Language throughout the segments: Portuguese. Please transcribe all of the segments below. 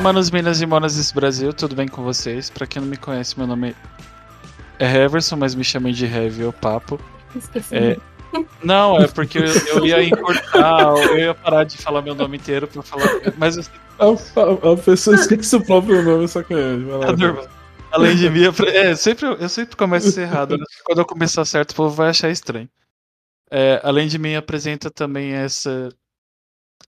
manos, minas e monas desse Brasil, tudo bem com vocês? Pra quem não me conhece, meu nome é Heverson, mas me chamem de Heavy ou Papo. Esqueci. É, não, é porque eu, eu ia encurtar, eu ia parar de falar meu nome inteiro pra falar. Mas eu, A, a pessoa esquece o próprio nome, só que é. Tá normal. Além de mim, eu, é, sempre, eu sempre começo a ser errado. né? Quando eu começar certo, o povo vai achar estranho. É, além de mim, apresenta também essa,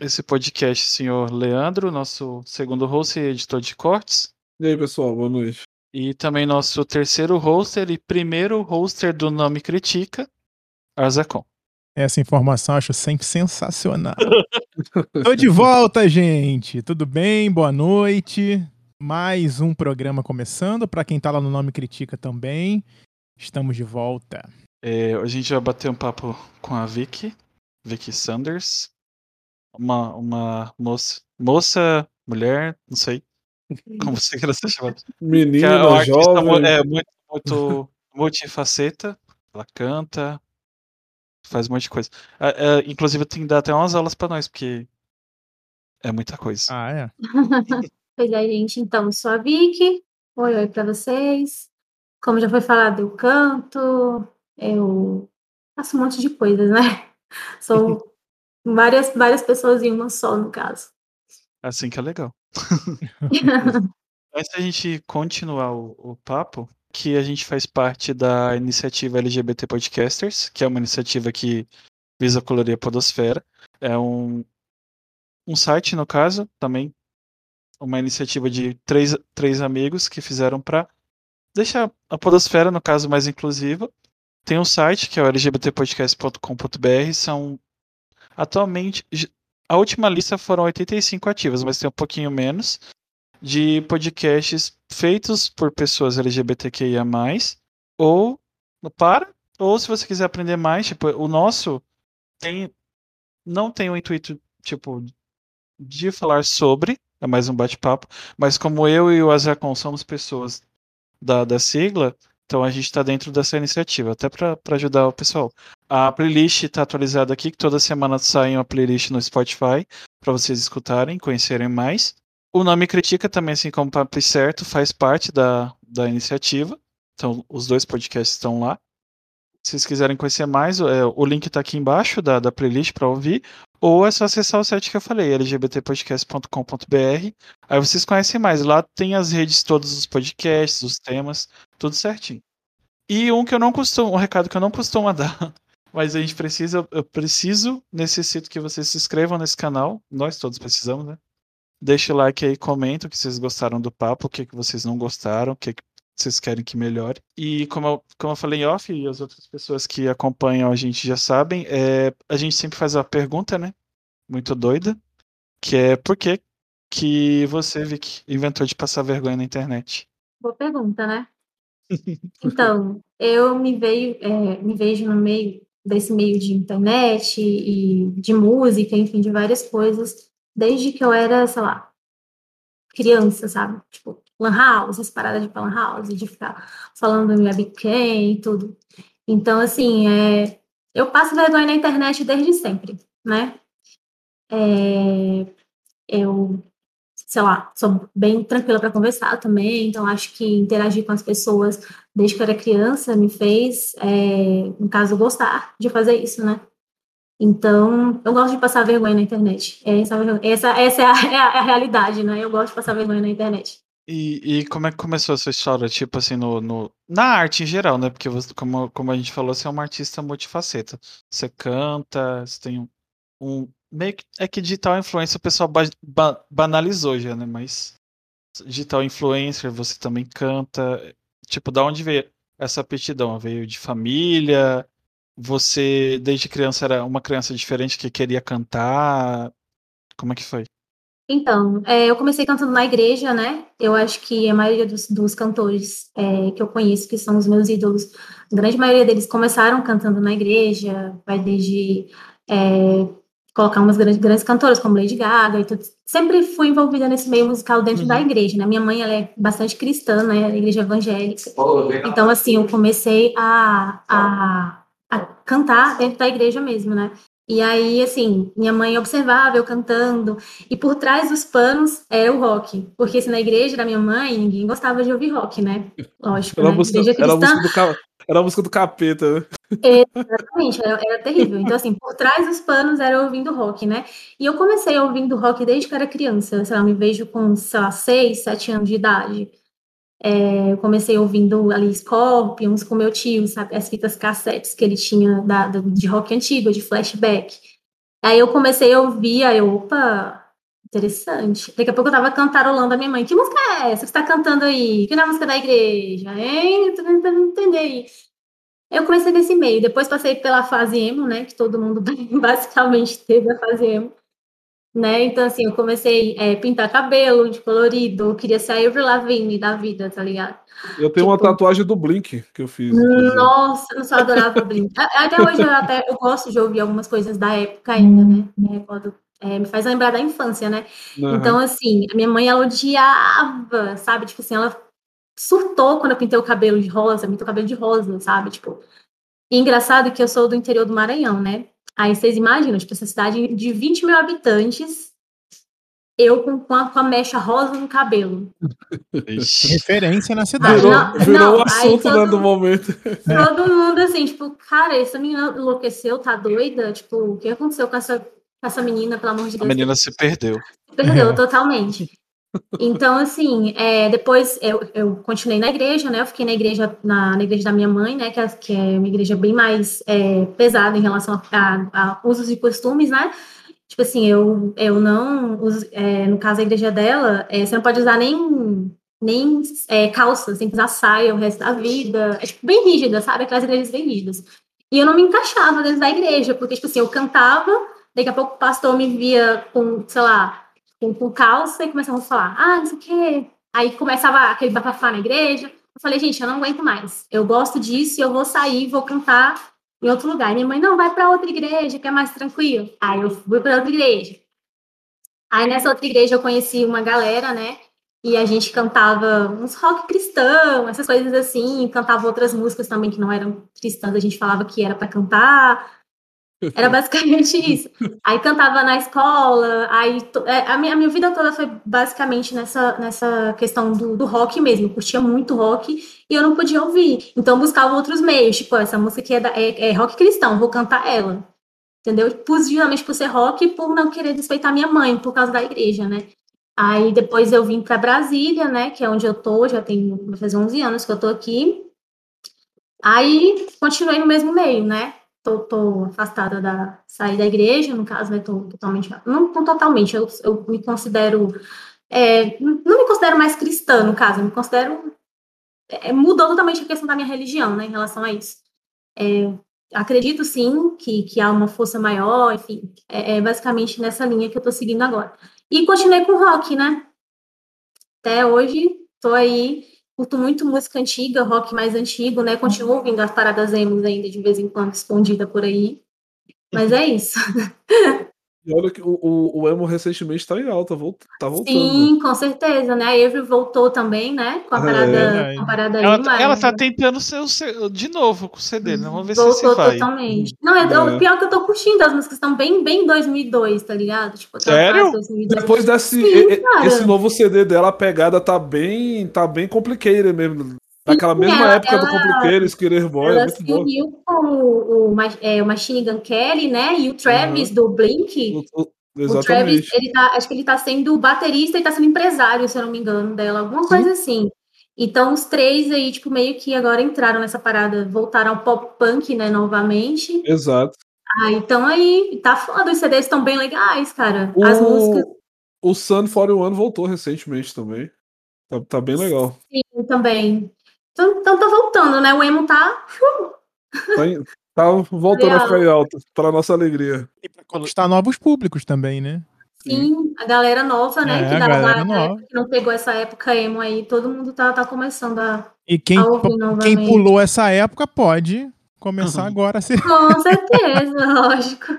esse podcast senhor Leandro, nosso segundo host e editor de cortes. E aí, pessoal, boa noite. E também nosso terceiro hoster e primeiro hoster do Nome Critica, Arzacon. Essa informação eu acho sempre sensacional. Tô de volta, gente. Tudo bem? Boa noite. Mais um programa começando. Pra quem tá lá no Nome Critica também, estamos de volta. É, a gente vai bater um papo com a Vicky, Vicky Sanders, uma, uma moça, moça, mulher, não sei como você queira ser chamada. Que é Menina, uma artista jovem. é muito, muito multifaceta. Ela canta, faz um monte de coisa. Ah, é, inclusive tem que dar até umas aulas pra nós, porque é muita coisa. Ah, é? Pois é, gente. Então, sou a Vicky. Oi, oi pra vocês. Como já foi falado, eu canto, eu faço um monte de coisas, né? Sou várias, várias pessoas em uma só, no caso. Assim que é legal. Antes da gente continuar o, o papo, que a gente faz parte da iniciativa LGBT Podcasters, que é uma iniciativa que visa colorir a podosfera. É um, um site, no caso, também uma iniciativa de três, três amigos que fizeram para deixar a podosfera, no caso, mais inclusiva. Tem um site que é o lgbtpodcast.com.br, são atualmente a última lista foram 85 ativas, mas tem um pouquinho menos de podcasts feitos por pessoas LGBTQIA+, ou para, ou se você quiser aprender mais, tipo, o nosso tem não tem o intuito, tipo, de falar sobre, é mais um bate-papo, mas como eu e o Azacon somos pessoas da, da sigla, então a gente está dentro dessa iniciativa, até para ajudar o pessoal. A playlist está atualizada aqui, que toda semana sai uma playlist no Spotify para vocês escutarem, conhecerem mais. O Nome Critica também, assim como Papo Certo, faz parte da, da iniciativa. Então, os dois podcasts estão lá. Se vocês quiserem conhecer mais, é, o link está aqui embaixo da, da playlist para ouvir. Ou é só acessar o site que eu falei, lgbtpodcast.com.br. Aí vocês conhecem mais. Lá tem as redes todos os podcasts, os temas, tudo certinho. E um que eu não costumo, um recado que eu não costumo dar, mas a gente precisa, eu preciso, necessito que vocês se inscrevam nesse canal. Nós todos precisamos, né? Deixa o like aí, comenta o que vocês gostaram do papo, o que, que vocês não gostaram, o que, que vocês querem que melhore. E como eu, como eu falei em off, e as outras pessoas que acompanham a gente já sabem, é, a gente sempre faz uma pergunta, né? Muito doida, que é por que, que você, Vicky, inventou de passar vergonha na internet? Boa pergunta, né? Então, eu me, veio, é, me vejo no meio desse meio de internet e de música, enfim, de várias coisas, desde que eu era, sei lá, criança, sabe? Tipo, lan house, as paradas de lan house, de ficar falando em webcam e tudo. Então, assim, é, eu passo vergonha na internet desde sempre, né? É, eu sei lá, sou bem tranquila para conversar também, então acho que interagir com as pessoas desde que eu era criança me fez, é, no caso, gostar de fazer isso, né? Então, eu gosto de passar vergonha na internet. Essa, essa, essa é, a, é a realidade, né? Eu gosto de passar vergonha na internet. E, e como é que começou a sua história, tipo assim, no, no, na arte em geral, né? Porque, você, como, como a gente falou, você é uma artista multifaceta. Você canta, você tem um, um meio que é que digital influencer o pessoal ba ba banalizou já, né? Mas digital influencer, você também canta. Tipo, da onde veio essa aptidão? Veio de família? Você, desde criança, era uma criança diferente que queria cantar? Como é que foi? Então, é, eu comecei cantando na igreja, né? Eu acho que a maioria dos, dos cantores é, que eu conheço, que são os meus ídolos, a grande maioria deles começaram cantando na igreja, vai desde é, colocar umas grandes, grandes cantoras como Lady Gaga e tudo. Sempre fui envolvida nesse meio musical dentro uhum. da igreja, né? Minha mãe, ela é bastante cristã, né? A igreja evangélica. Então, assim, eu comecei a, a, a cantar dentro da igreja mesmo, né? E aí, assim, minha mãe observava eu cantando, e por trás dos panos era o rock. Porque assim, na igreja da minha mãe, ninguém gostava de ouvir rock, né? Lógico, Era a né? música, era a música do, ca- era a música do capeta, né? Exatamente, era, era terrível. Então, assim, por trás dos panos era ouvindo rock, né? E eu comecei ouvindo rock desde que eu era criança. Sei lá, me vejo com, sei lá, 6, 7 anos de idade. É, eu comecei ouvindo ali Scorpions com meu tio, sabe? As fitas cassetes que ele tinha da, de rock antigo, de flashback. Aí eu comecei a ouvir, aí eu, opa, interessante. Daqui a pouco eu tava cantarolando a minha mãe. Que música é essa que você tá cantando aí? Que não é a música da igreja? Hein? Eu tô tentando entender aí. Eu comecei nesse meio, depois passei pela fase emo, né? Que todo mundo basicamente teve a fase emo. Né? Então, assim, eu comecei a pintar cabelo de colorido, eu queria a Avril Lavigne da vida, tá ligado? Eu tenho uma Tipo- tatuagem do Blink que eu fiz. Nossa, eu só adorava o Blink. Até hoje eu, até, eu gosto de ouvir algumas coisas da época ainda, né? Me, recordo, é, me faz lembrar da infância, né? Aham. Então, assim, a minha mãe, ela odiava, sabe? Tipo assim, ela surtou quando eu pintei o cabelo de rosa, pintou o cabelo de rosa, sabe? Tipo, e engraçado que eu sou do interior do Maranhão, né? Aí vocês imaginam, tipo, essa cidade de 20 mil habitantes, eu com, com, a, com a mecha rosa no cabelo. Referência na cidade. Virou, não, virou não, aí assunto né, todo- do momento. Todo mundo assim, tipo, cara, essa menina enlouqueceu, tá doida? Tipo, o que aconteceu com essa, com essa menina, pelo amor de A Deus? menina se perdeu. Perdeu totalmente. Então, assim, é, depois eu, eu continuei na igreja, né? Eu fiquei na igreja, na, na igreja da minha mãe, né? Que é, que é uma igreja bem mais é, pesada em relação a, a- a usos e costumes, né? Tipo assim, eu, eu não uso, é, no caso, a igreja dela, é, você não pode usar nem, nem é, calça, você tem que usar saia o resto da vida. É tipo, bem rígida, sabe? Aquelas igrejas bem rígidas. E eu não me encaixava dentro da igreja, porque, tipo assim, eu cantava, daqui a pouco o pastor me via com, sei lá, com, calça e começavam a falar, ah, não sei o quê. Aí começava aquele bafafá na igreja. Eu falei, gente, eu não aguento mais. Eu gosto disso e eu vou sair, vou cantar em outro lugar. Minha mãe, não, vai para outra igreja, que é mais tranquilo. Aí eu fui para outra igreja. Aí nessa outra igreja eu conheci uma galera, né? E a gente cantava uns rock cristão, essas coisas assim, cantava outras músicas também que não eram cristãs, a gente falava que era para cantar. Era basicamente isso. Aí cantava na escola, aí é, a, minha, a minha vida toda foi basicamente nessa, nessa questão do, do rock mesmo. Eu curtia muito rock e eu não podia ouvir. Então eu buscava outros meios, tipo, essa música aqui é, da- é- é rock cristão, vou cantar ela. Entendeu? Por, justamente por ser rock e por não querer respeitar minha mãe, por causa da igreja, né? Aí depois eu vim para Brasília, né? Que é onde eu tô, já tem vai fazer 11 anos que eu tô aqui. Aí continuei no mesmo meio, né? Tô, tô afastada da sair da igreja, no caso, né? Tô totalmente, não, totalmente, eu, eu me considero, é, não me considero mais cristã, no caso, eu me considero, é, mudou totalmente a questão da minha religião, né? Em relação a isso. É, acredito sim que, que há uma força maior, enfim, é, é basicamente nessa linha que eu tô seguindo agora. E continuei com rock, né? Até hoje, tô aí, curto muito música antiga, rock mais antigo, né? Continuo ouvindo as paradas emos ainda de vez em quando, escondida por aí. Mas é isso. E olha que o, o, o emo recentemente tá em alta, volta, tá voltando. Sim, com certeza, né? A Avery voltou também, né? Com a É. parada, com a parada aí, Ela, mas ela tá tentando ser o seu- de novo com o CD, né? Vamos ver se voltou se vai. totalmente. Não, é, É. o pior que eu tô curtindo, as músicas estão bem, bem 2002, tá ligado? Tipo, aquela Sério? 2002. Depois desse Sim, esse novo CD dela, a pegada tá bem, tá bem complicated mesmo. Naquela mesma ela- época do ela- Complicated, Skater Boy, é Ela muito se bom. Com o, o, é, o Machine Gun Kelly, né? E o Travis do Blink. O- o- Travis, ele tá, acho que ele tá sendo baterista e tá sendo empresário, se eu não me engano, dela, alguma Sim. coisa assim. Então, os três aí, tipo, meio que agora entraram nessa parada, voltaram ao pop punk, né, novamente. Exato. Ah, então aí, tá foda, os CDs estão bem legais, cara. As músicas, O, o Sun 41 voltou recentemente também. Tá, tá bem legal. sim, também. Então, então tá voltando, né? O emo tá. Tá, tá voltando a ficar em alta, para nossa alegria. E pra conquistar novos públicos também, né? Sim, a galera nova, né? É, que, galera nova. que não pegou essa época emo aí, todo mundo tá, tá começando a, E quem, a ouvir quem pulou essa época pode começar Uhum. agora a ser. Com certeza, lógico.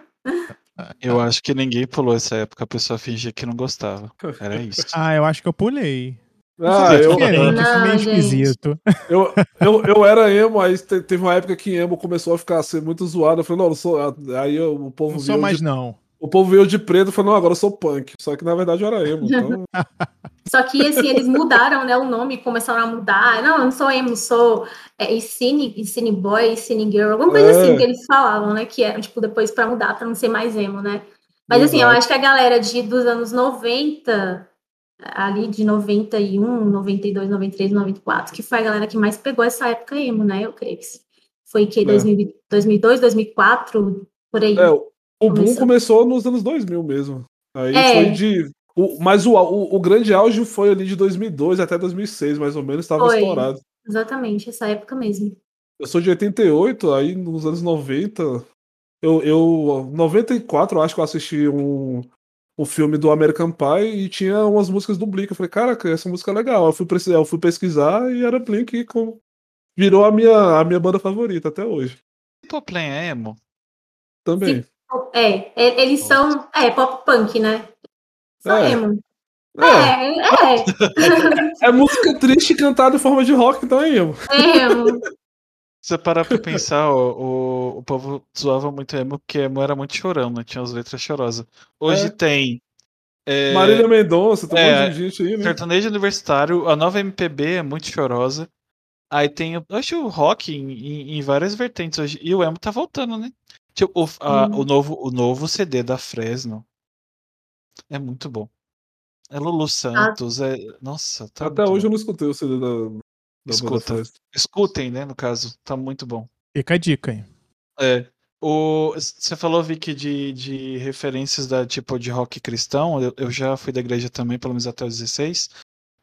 Eu acho que ninguém pulou essa época, a pessoa fingia que não gostava. Era isso. Ah, eu acho que eu pulei. Ah, eu, é meio Não, gente. esquisito. eu, eu, eu era emo, aí te- teve uma época que emo começou a ficar assim, muito zoado. Eu falei, não, eu sou. Aí eu- o povo Não viu sou mais, de, não. O povo veio de preto e falou, não, agora eu sou punk. Só que na verdade eu era emo. Então, Só que assim, eles mudaram né, o nome, começaram a mudar. Não, eu não sou emo, sou é, Cine, Cine Boy, Cine Girl, alguma coisa É. assim que eles falavam, né? Que era, tipo, depois pra mudar, pra não ser mais emo, né? Mas assim, eu Exato. acho que a galera de, dos anos 90, ali de 91, 92, 93, 94, que foi a galera que mais pegou essa época emo, né? Eu creio que. Foi que É. 2000 2002, 2004, por aí. é, o o boom Começou. começou nos anos 2000 mesmo. Aí É. foi de. O, mas o, o, o grande auge foi ali de 2002 até 2006, mais ou menos, estava estourado. Exatamente, essa época mesmo. Eu sou de 88, aí nos anos 90, eu, eu 94, eu acho que eu assisti um, um filme do American Pie e tinha umas músicas do Blink. Eu falei, caraca, essa música é legal. Eu fui, eu fui pesquisar e era Blink e com- virou a minha, a minha banda favorita até hoge. Simple Plan é emo? Também. É, é, eles são. É, pop punk, né? Só É. emo. É, É, é. é música triste cantada em forma de rock, então é emo. É emo. Você parar pra pensar, o, o, o povo zoava muito emo porque emo era muito chorão, né? Tinha as letras chorosas. Hoje É. tem é, Marília Mendonça, um é, de gente aí, né? sertanejo universitário, a nova MPB é muito chorosa. Aí tem, eu acho o rock em, em- em várias vertentes hoje. E o emo tá voltando, né? Tipo, o, a- Hum. o, novo, o novo CD da Fresno é muito bom. É Lulu Santos, é. Nossa, tá Até hoje bom. eu não escutei o CD da, Escuta. Escutem, né, no caso. Tá muito bom. Fica a dica aí. É. O, você falou, Vicky, de, de referências da tipo de rock cristão. Eu, eu já fui da igreja também, pelo menos até os 16.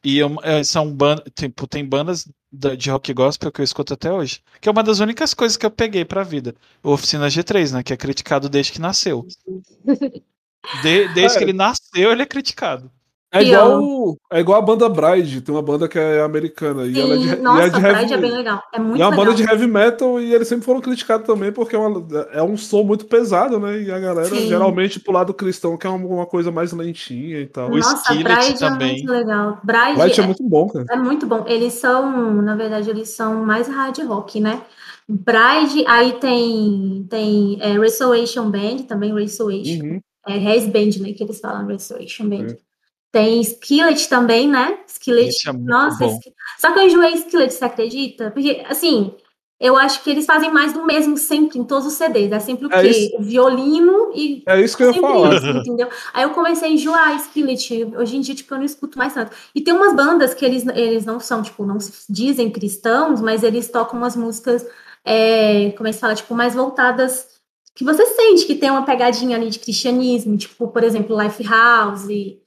E eu- é, são bandas, tipo, tem bandas da- de rock gospel que eu escuto até hoje. Que é uma das únicas coisas que eu peguei pra vida. O Oficina G3, né? Que é criticado desde que nasceu. De- desde É. que ele nasceu, ele é criticado. É igual, é igual a banda Bride, tem uma banda que é americana. E ela é de, Sim, e nossa, é a de heavy, é bem legal. É muito e é uma legal. banda de heavy metal e eles sempre foram criticados também porque é, uma- é um som muito pesado, né? E a galera Sim. geralmente pro lado cristão quer uma, uma coisa mais lentinha e tal. O Nossa, a Skillet Bride também. é muito legal. Bride Light é é, muito bom, cara. é muito bom. Eles são, na verdade, eles são mais hard rock, né? Bride, aí tem, tem é, Restoration Band, também Restoration. Uhum. É Res Band, né? Que eles falam Restoration Band. É. Tem Skillet também, né? Skillet. É Nossa, bom. Sk- só que eu enjoei Skillet, você acredita? Porque, assim, eu acho que eles fazem mais do mesmo sempre em todos os CDs. É sempre o É quê? isso. O violino e É isso que eu ia falar. isso, entendeu? Aí eu comecei a enjoar Skillet. Hoje em dia, tipo, eu não escuto mais tanto. E tem umas bandas que eles, eles não são, tipo, não se dizem cristãos, mas eles tocam umas músicas, é, como é que se fala, tipo, mais voltadas que você sente que tem uma pegadinha ali de cristianismo, tipo, por exemplo, Lifehouse,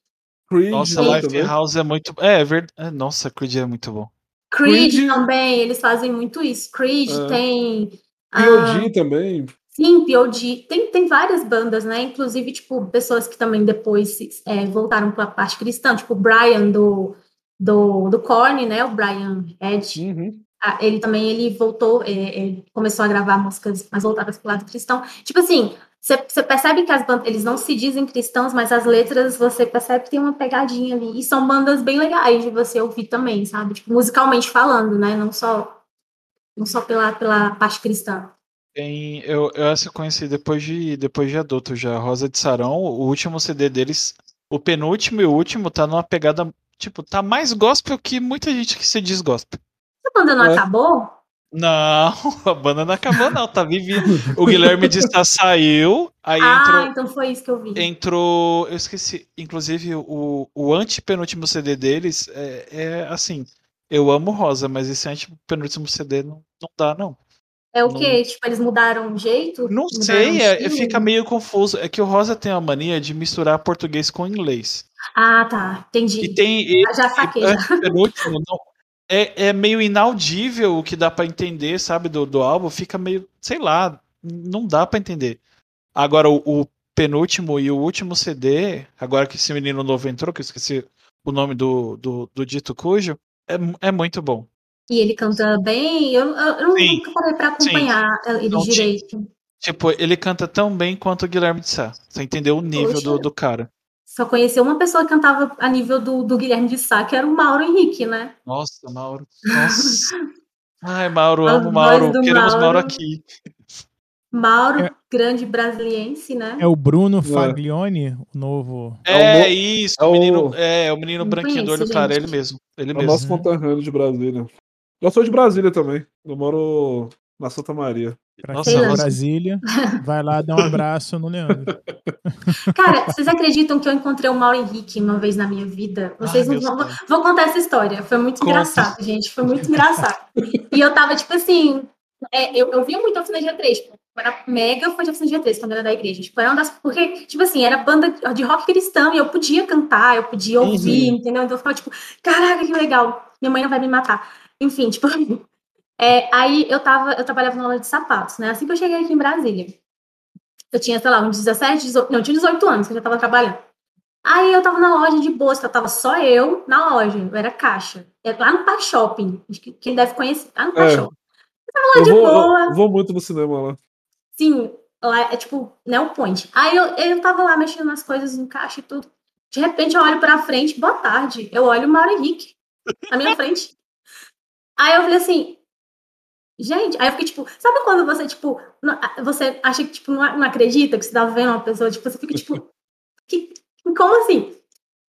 Creed Nossa, né, Life também. House é muito. É, é verdade. Nossa, Creed é muito bom. Creed, Creed- também, eles fazem muito isso. Creed É. tem. ah, POD também. sim, POD. Tem, tem várias bandas, né? Inclusive, tipo, pessoas que também depois se- é, voltaram para a parte cristã, tipo o Brian do, do, do Korn, né? O Brian Ed. Uhum. Ah, ele também ele voltou, é, é, começou a gravar músicas mais voltadas para o lado cristão. Tipo assim, você percebe que as bandas, eles não se dizem cristãos, mas as letras você percebe que tem uma pegadinha ali. E são bandas bem legais de você ouvir também, sabe? Tipo, musicalmente falando, né? Não só, não só pela, pela parte cristã. Tem, eu, eu essa conheci depois de, depois de adulto já. Rosa de Sarão, o último CD deles, o penúltimo e o último, tá numa pegada. Tipo, tá mais gospel que muita gente que se diz gospel. Essa banda não É. acabou? Não, a banda não acabou, não, tá vivendo. O Guilherme de Sá saiu, aí ah, entrou. então foi isso que eu vi. Entrou. Eu esqueci. Inclusive, o, o antepenúltimo CD deles é, é assim. Eu amo Rosa, mas esse antepenúltimo CD não, não dá, não. É o não- quê? Tipo, eles mudaram o jeito? Não Mudaram sei, é- estilo? fica meio confuso. É que o Rosa tem a mania de misturar português com inglês. Ah, tá. Entendi. E tem e- Ah, já saquei. já. antepenúltimo, não, é, é meio inaudível o que dá pra entender, sabe, do, do álbum. Fica meio, sei lá, não dá pra entender. Agora, o, o penúltimo e o último CD, agora que esse menino novo entrou, que eu esqueci o nome do, do, do dito cujo, é, é muito bom. E ele canta bem. Eu, eu, eu Sim, nunca parei pra acompanhar ele Não direito. Tipo, ele canta tão bem quanto o Guilherme de Sá. Você entendeu o nível do, do cara. Só conheceu uma pessoa que cantava a nível do, do Guilherme de Sá, que era o Mauro Henrique, né? Nossa, Mauro. Nossa. Ai, Mauro, amo Mauro. Queremos Mauro Mauro. aqui. Mauro, É. grande brasiliense, né? É o Bruno Faglione, o novo. É o É, mo- isso, é o o- menino, é, o menino branquinho do olho claro, é ele mesmo. Ele É o mesmo. nosso conterrâneo de Brasília. Eu sou de Brasília também. Eu moro na Santa Maria. Pra Nossa, quem é de. Brasília, vai lá dar um abraço no Leandro. Cara, vocês acreditam que eu encontrei o Mauro Henrique uma vez na minha vida? Vocês Ai, não vão. Deus. Vou contar essa história. Foi muito Conta. engraçado, gente. Foi muito engraçado. e eu tava, tipo assim. é, eu, eu via muito a Oficina G3. Tipo, eu era mega fã de Oficina G3 quando eu era da igreja. Tipo, era uma das. Porque, tipo assim, era banda de rock cristão e eu podia cantar, eu podia ouvir, entendeu? Então eu ficava, tipo, caraca, que legal. Minha mãe não vai me matar. Enfim, tipo. É, aí eu tava, eu trabalhava na loja de sapatos, né? Assim que eu cheguei aqui em Brasília. Eu tinha, sei lá, uns 17, 18, não, eu tinha 18 anos que eu já tava trabalhando. Aí eu tava na loja de bolsa, tava só eu na loja, eu era caixa. É lá no Park Shopping, que quem deve conhecer, lá no Park É. Shopping. Eu de vou, boa. eu vou muito no cinema lá. Sim, lá é tipo, né, o point. Aí eu, eu tava lá mexendo nas coisas no caixa e tudo. De repente eu olho pra frente, boa tarde, eu olho o Mauro Henrique na minha frente. Aí eu falei assim, gente, aí eu fiquei tipo, sabe quando você, tipo, não- você acha que, tipo, não, não acredita que você tá vendo uma pessoa, tipo, você fica tipo, que, como assim?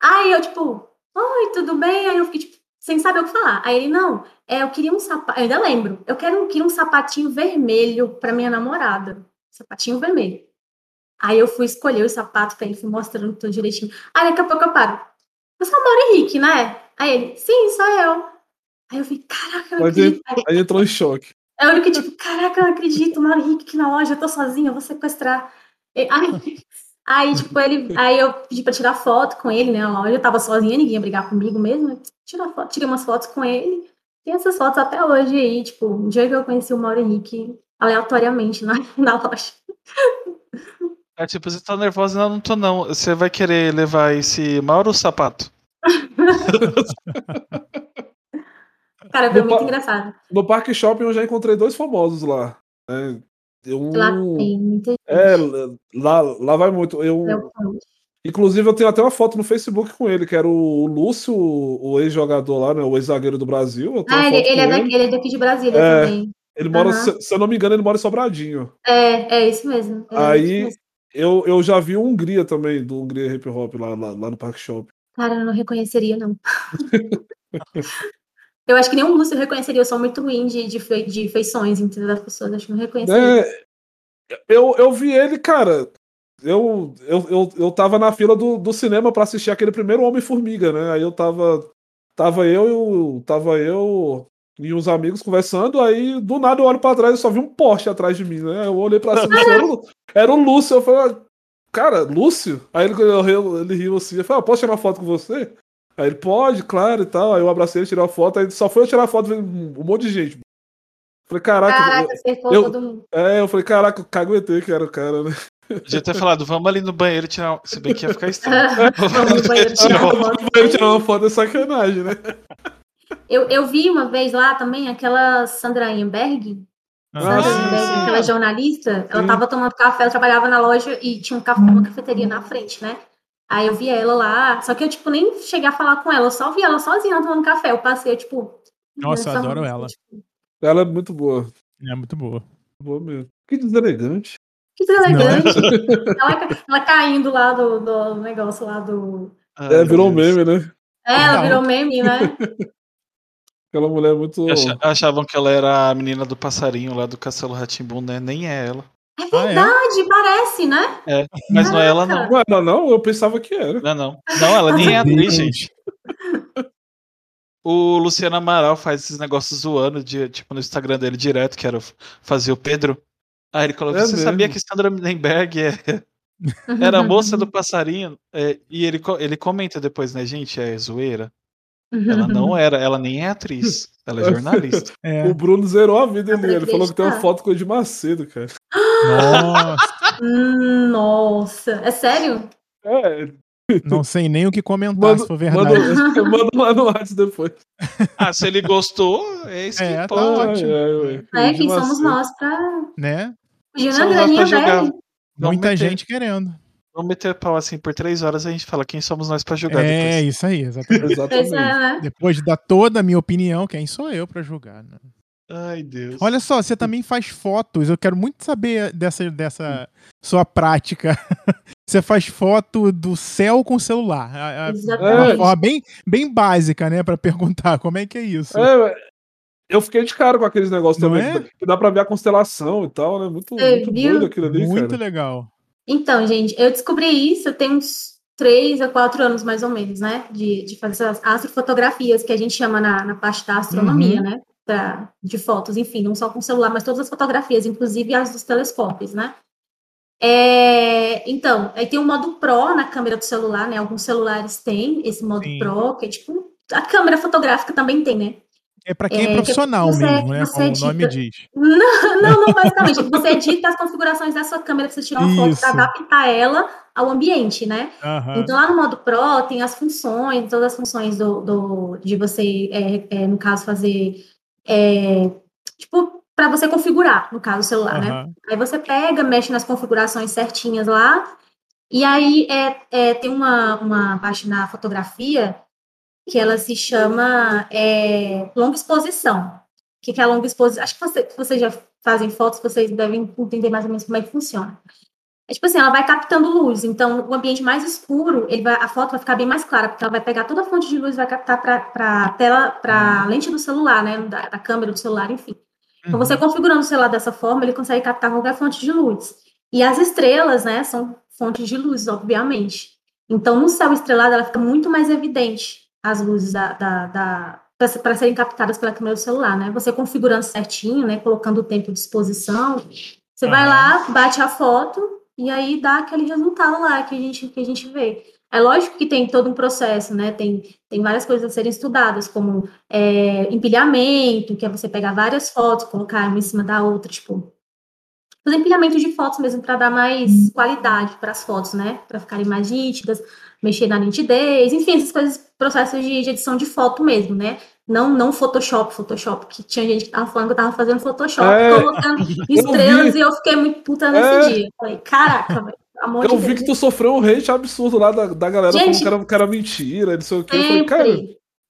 Aí eu, tipo, oi, tudo bem? Aí eu fiquei, tipo, sem saber o que falar. Aí ele, não, é, eu queria um sapato, eu ainda lembro, eu quero, eu queria um sapatinho vermelho pra minha namorada. Sapatinho vermelho. Aí eu fui escolher o sapato pra ele, fui mostrando tudo direitinho. Aí daqui a pouco eu paro. Você é o Mauro Henrique, né? Aí ele, sim, sou eu. Aí eu falei, caraca, eu Mas ele- entrou em choque. Eu fiquei tipo, caraca, eu não acredito, Mauro Henrique aqui na loja, eu tô sozinha, eu vou sequestrar. E- Aí, aí, tipo, ele, aí eu pedi pra tirar foto com ele, né? na loja, Eu tava sozinha, ninguém ia brigar comigo mesmo. né? Tirar foto, tirei umas fotos com ele. Tem essas fotos até hoje aí, tipo, um dia que eu conheci o Mauro Henrique aleatoriamente na, na loja. É tipo, você tá nervosa? Não, não tô não. Você vai querer levar esse Mauro sapato? Cara, foi No muito engraçado. No Parque Shopping eu já encontrei dois famosos lá. né? Um, Lá tem muita gente. é, lá, lá vai muito. Eu, É inclusive, eu tenho até uma foto no Facebook com ele, que era o Lúcio, o ex-jogador lá, né? O ex-zagueiro do Brasil. Eu Ah, ele, ele, é daqui, ele é daqui de Brasília É. também. Ele mora, se, eu não me engano, ele mora em Sobradinho. É, é isso mesmo. é Aí- isso mesmo. Eu, eu já vi o Hungria também, do Hungria Hip Hop lá, lá, lá no Parque Shopping. Cara, eu não reconheceria, não. eu acho que nem o Lúcio reconheceria, eu sou muito ruim de, de, fe- de feições, entendeu? Das pessoas, acho que não reconheceria. É, eu, eu vi ele, cara. Eu, eu, eu, eu tava na fila do, do cinema pra assistir aquele primeiro Homem-Formiga, né? Aí eu tava. Tava eu, eu. Tava eu e uns amigos conversando, aí do nada eu olho pra trás e só vi um Porsche atrás de mim, né? Eu olhei pra cima, era, o- era o Lúcio. Eu falei, "Ah, cara, Lúcio? Aí ele, ele, ele riu assim, eu falei, ah, posso tirar uma foto com você? Aí ele, pode, claro e tal. Aí eu abracei ele, tirei uma foto, aí só foi eu tirar a foto, um, monte de gente. Falei, caraca, Caraca, acertou eu- todo mundo. é, eu falei, caraca, eu caguetei que era o cara, né? Podia ter falado, vamos ali no banheiro tirar. Se bem que ia ficar estranho. Vamos no banheiro tirar uma foto. Ele tirar uma foto é sacanagem, né? Eu, eu vi uma vez lá também aquela Sandra Emberg, Ah, Sandra Emberg, aquela jornalista, ela Sim. tava tomando café, ela trabalhava na loja e tinha um café, uma cafeteria na frente, né? Aí eu vi ela lá, só que eu, tipo, nem cheguei a falar com ela, eu só vi ela sozinha tomando café. Eu passei, eu, tipo. Nossa, eu adoro ela. tipo, Ela é muito boa. É muito boa. Boa mesmo. Que deselegante. Que deselegante. ela, ela caindo lá do, do negócio lá do. É, virou meme, né? É, ela virou meme, né? Aquela mulher é muito. Acha- Achavam que ela era a menina do passarinho lá do Castelo Ratimbun, né? Nem é ela. É Ah, é? verdade, parece, né? Mas não é ela, não. Não, não, não, eu pensava que era. Não, é não. Não, ela nem é atriz, gente. O Luciano Amaral faz esses negócios zoando, de, tipo, no Instagram dele direto, que era fazer o Pedro. Aí ele coloca, É você mesmo. sabia que Sandra Mindenberg é, era a moça do passarinho? É, e ele, ele comenta depois, né, gente, é zoeira. Ela não era, ela nem é atriz, ela é jornalista. é. O Bruno zerou a vida pra Ele falou que tem uma foto com o Edir Macedo, cara. Nossa, Hum, Nossa, é sério? É, não sei nem o que comentar manda, se for verdade. manda, manda lá no WhatsApp depois. Ah, se ele gostou, é isso que É, tá importa. ótimo. Ué. É, Edir quem somos nós pra Né? fugir na Somos nós graninha pra jogar. velho? Vamos Muita meter. gente querendo. Vamos meter pau assim por três horas a gente fala quem somos nós pra julgar É, depois. isso aí, exatamente. Exatamente. É, né? Depois de dar toda a minha opinião, quem sou eu pra julgar, né? Ai, Deus. Olha só, você também faz fotos. Eu quero muito saber dessa, dessa sua prática. Você faz foto do céu com celular. A- a- Uma Exatamente. forma bem, bem básica, né? Pra perguntar como é que é isso. É, eu fiquei de cara com aqueles negócios Não também, é? que dá pra ver a constelação e tal, né? Muito, Você muito viu? doido aquilo ali, muito cara. legal. Então, gente, eu descobri isso tem uns três a quatro anos, mais ou menos, né? De, de fazer essas astrofotografias, que a gente chama na, na parte da astronomia, Uhum. né? Pra, de fotos, enfim, não só com celular, mas todas as fotografias, inclusive as dos telescópios, né? É, então, aí tem o modo Pro na câmera do celular, né? Alguns celulares têm esse modo Sim. Pro, que é tipo. A câmera fotográfica também tem, né? É pra quem é, É, que profissional você- mesmo, né? Como o nome edita- diz. Não, não, basicamente. Você edita as configurações da sua câmera pra você tirar uma foto Isso. para adaptar ela ao ambiente, né? Aham. Então, lá no modo Pro, tem as funções, todas as funções do, do- de você, é, é, no caso, fazer. É, tipo, para você configurar, no caso, o celular, né? aham. Aí você pega, mexe nas configurações certinhas lá, e aí é, é, tem uma, uma parte na fotografia que ela se chama é, longa exposição. O que, que é a longa exposição? Acho que você, vocês já fazem fotos, vocês devem entender mais ou menos como é que funciona. É tipo assim, ela vai captando luz, então o ambiente mais escuro, ele vai, a foto vai ficar bem mais clara, porque ela vai pegar toda a fonte de luz e vai captar para a tela, para a lente do celular, né, da, da câmera do celular, enfim. Então, você configurando o celular dessa forma, ele consegue captar qualquer fonte de luz. E as estrelas, né, são fontes de luz, obviamente. Então, no céu estrelado, ela fica muito mais evidente, as luzes da, da, da para serem captadas pela câmera do celular, né? Você configurando certinho, né, colocando o tempo de exposição, você vai Aham. lá, bate a foto e aí dá aquele resultado lá que a gente, que a gente vê. É lógico que tem todo um processo, né? Tem, tem várias coisas a serem estudadas, como é, empilhamento, que é você pegar várias fotos, colocar uma em cima da outra, tipo. Fazer empilhamento de fotos mesmo para dar mais qualidade para as fotos, né? Para ficarem mais nítidas, mexer na nitidez, enfim, essas coisas, processos de, de edição de foto mesmo, né? Não, não Photoshop, Photoshop, que tinha gente que tava falando que eu tava fazendo Photoshop, É. colocando estrelas vi. e eu fiquei muito puta nesse É. dia. Falei, caraca, velho, pelo amor Eu de vi Deus. que tu sofreu um hate absurdo lá da, da galera Gente, falando que era, que era mentira, não sei o que. Eu falei, cara,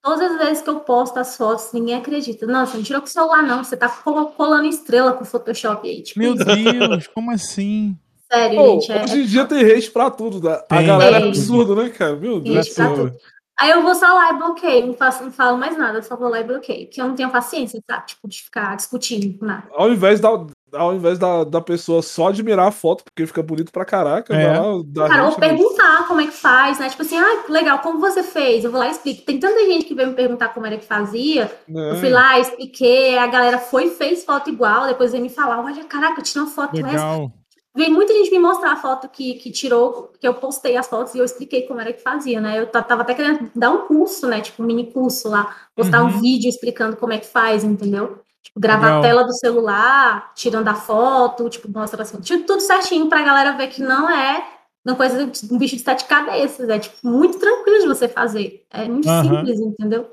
Todas as vezes que eu posto as fotos, ninguém acredita. Não, você não tirou com o celular, não. Você tá colando estrela com o Photoshop aí. Tipo, Meu Deus, como assim? sério, pô, gente. É, hoje em dia tem hate pra tudo. né? A galera é absurdo, né, cara? Meu Deus. hate pra tudo. Aí eu vou só lá e bloqueio. Não, faço, não falo mais nada, eu só vou lá e bloqueio. Porque eu não tenho paciência, sabe? Tipo, de ficar discutindo com nada. Ao invés da, ao invés da, da pessoa só admirar a foto, porque fica bonito pra caraca, É. lá, dá Cara, né? perguntar como é que faz, né? Tipo assim, ah, que legal, como você fez? Eu vou lá e explico. Tem tanta gente que veio me perguntar como era que fazia. né? Eu fui lá, expliquei, a galera foi e fez foto igual, depois veio me falar, olha, caraca, eu tirei uma foto essa. Veio muita gente me mostrar a foto que, que tirou, que eu postei as fotos e eu expliquei como era que fazia, né? Eu ta- tava até querendo dar um curso, né? Tipo, um mini curso lá, postar Uhum. um vídeo explicando como é que faz, entendeu? Tipo, gravar Legal. a tela do celular, tirando a foto, tipo, mostra assim, tipo, tudo certinho pra galera ver que não é uma coisa, de- um bicho de sete cabeças, é tipo muito tranquilo de você fazer. É muito Aham. simples, entendeu?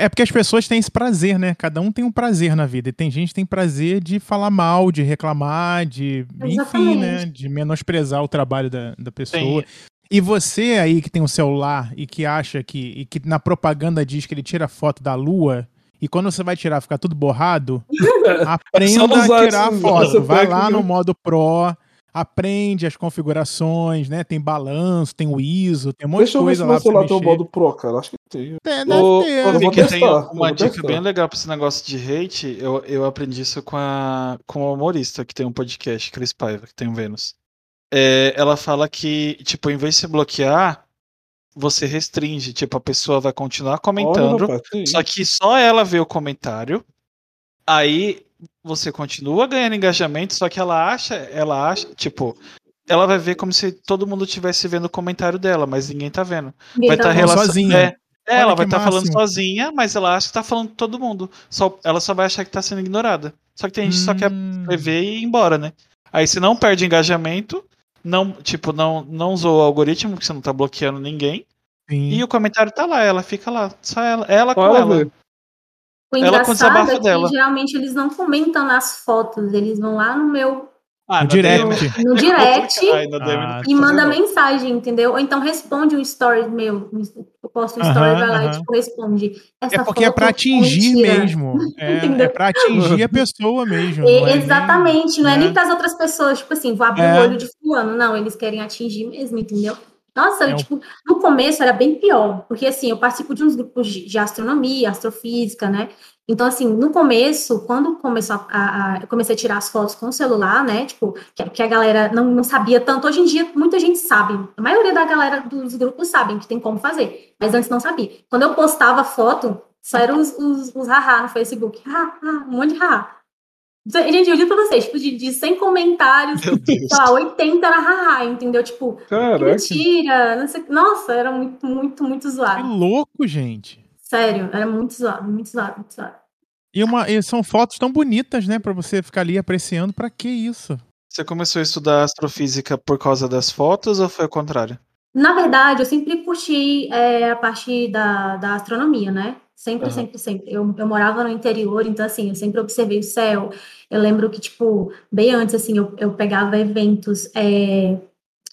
É porque as pessoas têm esse prazer, né? Cada um tem um prazer na vida. E tem gente que tem prazer de falar mal, de reclamar, de. Enfim, Exatamente. né? De menosprezar o trabalho da, da pessoa. E você aí que tem um celular e que acha que. E que na propaganda diz que ele tira foto da lua. E quando você vai tirar, fica tudo borrado. aprenda a tirar a foto. Vai lá no modo Pro. Aprende as configurações, né? Tem balanço, tem o ISO, tem um monte Deixa de eu ver se coisa meu celular tem o modo Pro, cara. Acho que tem. É, deve ter. Tem vou que testar, tem eu uma dica testar. bem legal pra esse negócio de hate. Eu, eu aprendi isso com a com uma humorista que tem um podcast, Cris Paiva, que tem um Vênus. É, ela fala que, tipo, em vez de se bloquear, você restringe. Tipo, a pessoa vai continuar Olha, comentando, rapaz, tem só que só ela vê o comentário. Aí você continua ganhando engajamento, só que ela acha, ela acha, tipo, ela vai ver como se todo mundo estivesse vendo o comentário dela, mas ninguém tá vendo. Ninguém Vai tá estar vendo. relação... Sozinha. É, é, ela que vai estar falando máximo. sozinha, mas ela acha que tá falando com todo mundo. Só, ela só vai achar que tá sendo ignorada. Só que tem gente que só quer Hum. escrever e ir embora, né? Aí você não perde engajamento, não, tipo, não, não usou o algoritmo, porque você não tá bloqueando ninguém. Sim. E o comentário tá lá, ela fica lá. Só ela, ela com ela ela. O Ela com o engraçado desabafo é que dela. geralmente eles não comentam nas fotos, eles vão lá no meu Ah, No direct. No direct Ai, Ah, e manda mensagem, entendeu? Ou então responde um story meu. Eu posto um story, Aham, vai lá e aham. tipo, responde. Essa É porque é pra foi atingir mentira. mesmo. É, é pra atingir a pessoa mesmo. E- não é nem- exatamente, não é, né? nem pras outras pessoas, tipo assim, vou abrir É. o olho de fulano. Não, eles querem atingir mesmo, entendeu? Nossa, É um- tipo, no começo era bem pior, porque assim, eu participo de uns grupos de, de astronomia, astrofísica, né? Então, assim, no começo, quando começou a, a- a- eu comecei a tirar as fotos com o celular, né? Tipo, que, que a galera não, não sabia tanto. Hoje em dia, muita gente sabe. A maioria da galera dos grupos sabem que tem como fazer, mas antes não sabia. Quando eu postava foto, só eram os, os, os haha no Facebook. Ha, ha, um monte de haha. Gente, eu digo pra vocês, tipo, de, de 100 comentários, sei lá, 80 era haha, entendeu? Tipo, que Caraca. mentira, não sei. Nossa, era muito, muito, muito Que zoado. louco, gente. Sério, era muito zoado, muito zoado, muito zoado. E, uma, e são fotos tão bonitas, né? Pra você ficar ali apreciando. Pra que isso? Você começou a estudar astrofísica por causa das fotos ou foi o contrário? Na verdade, eu sempre curti é, a parte da, da astronomia, né? Sempre, Aham. sempre, sempre. Eu, eu morava no interior, então, assim, eu sempre observei o céu. Eu lembro que, tipo, bem antes, assim, eu, eu pegava eventos, é,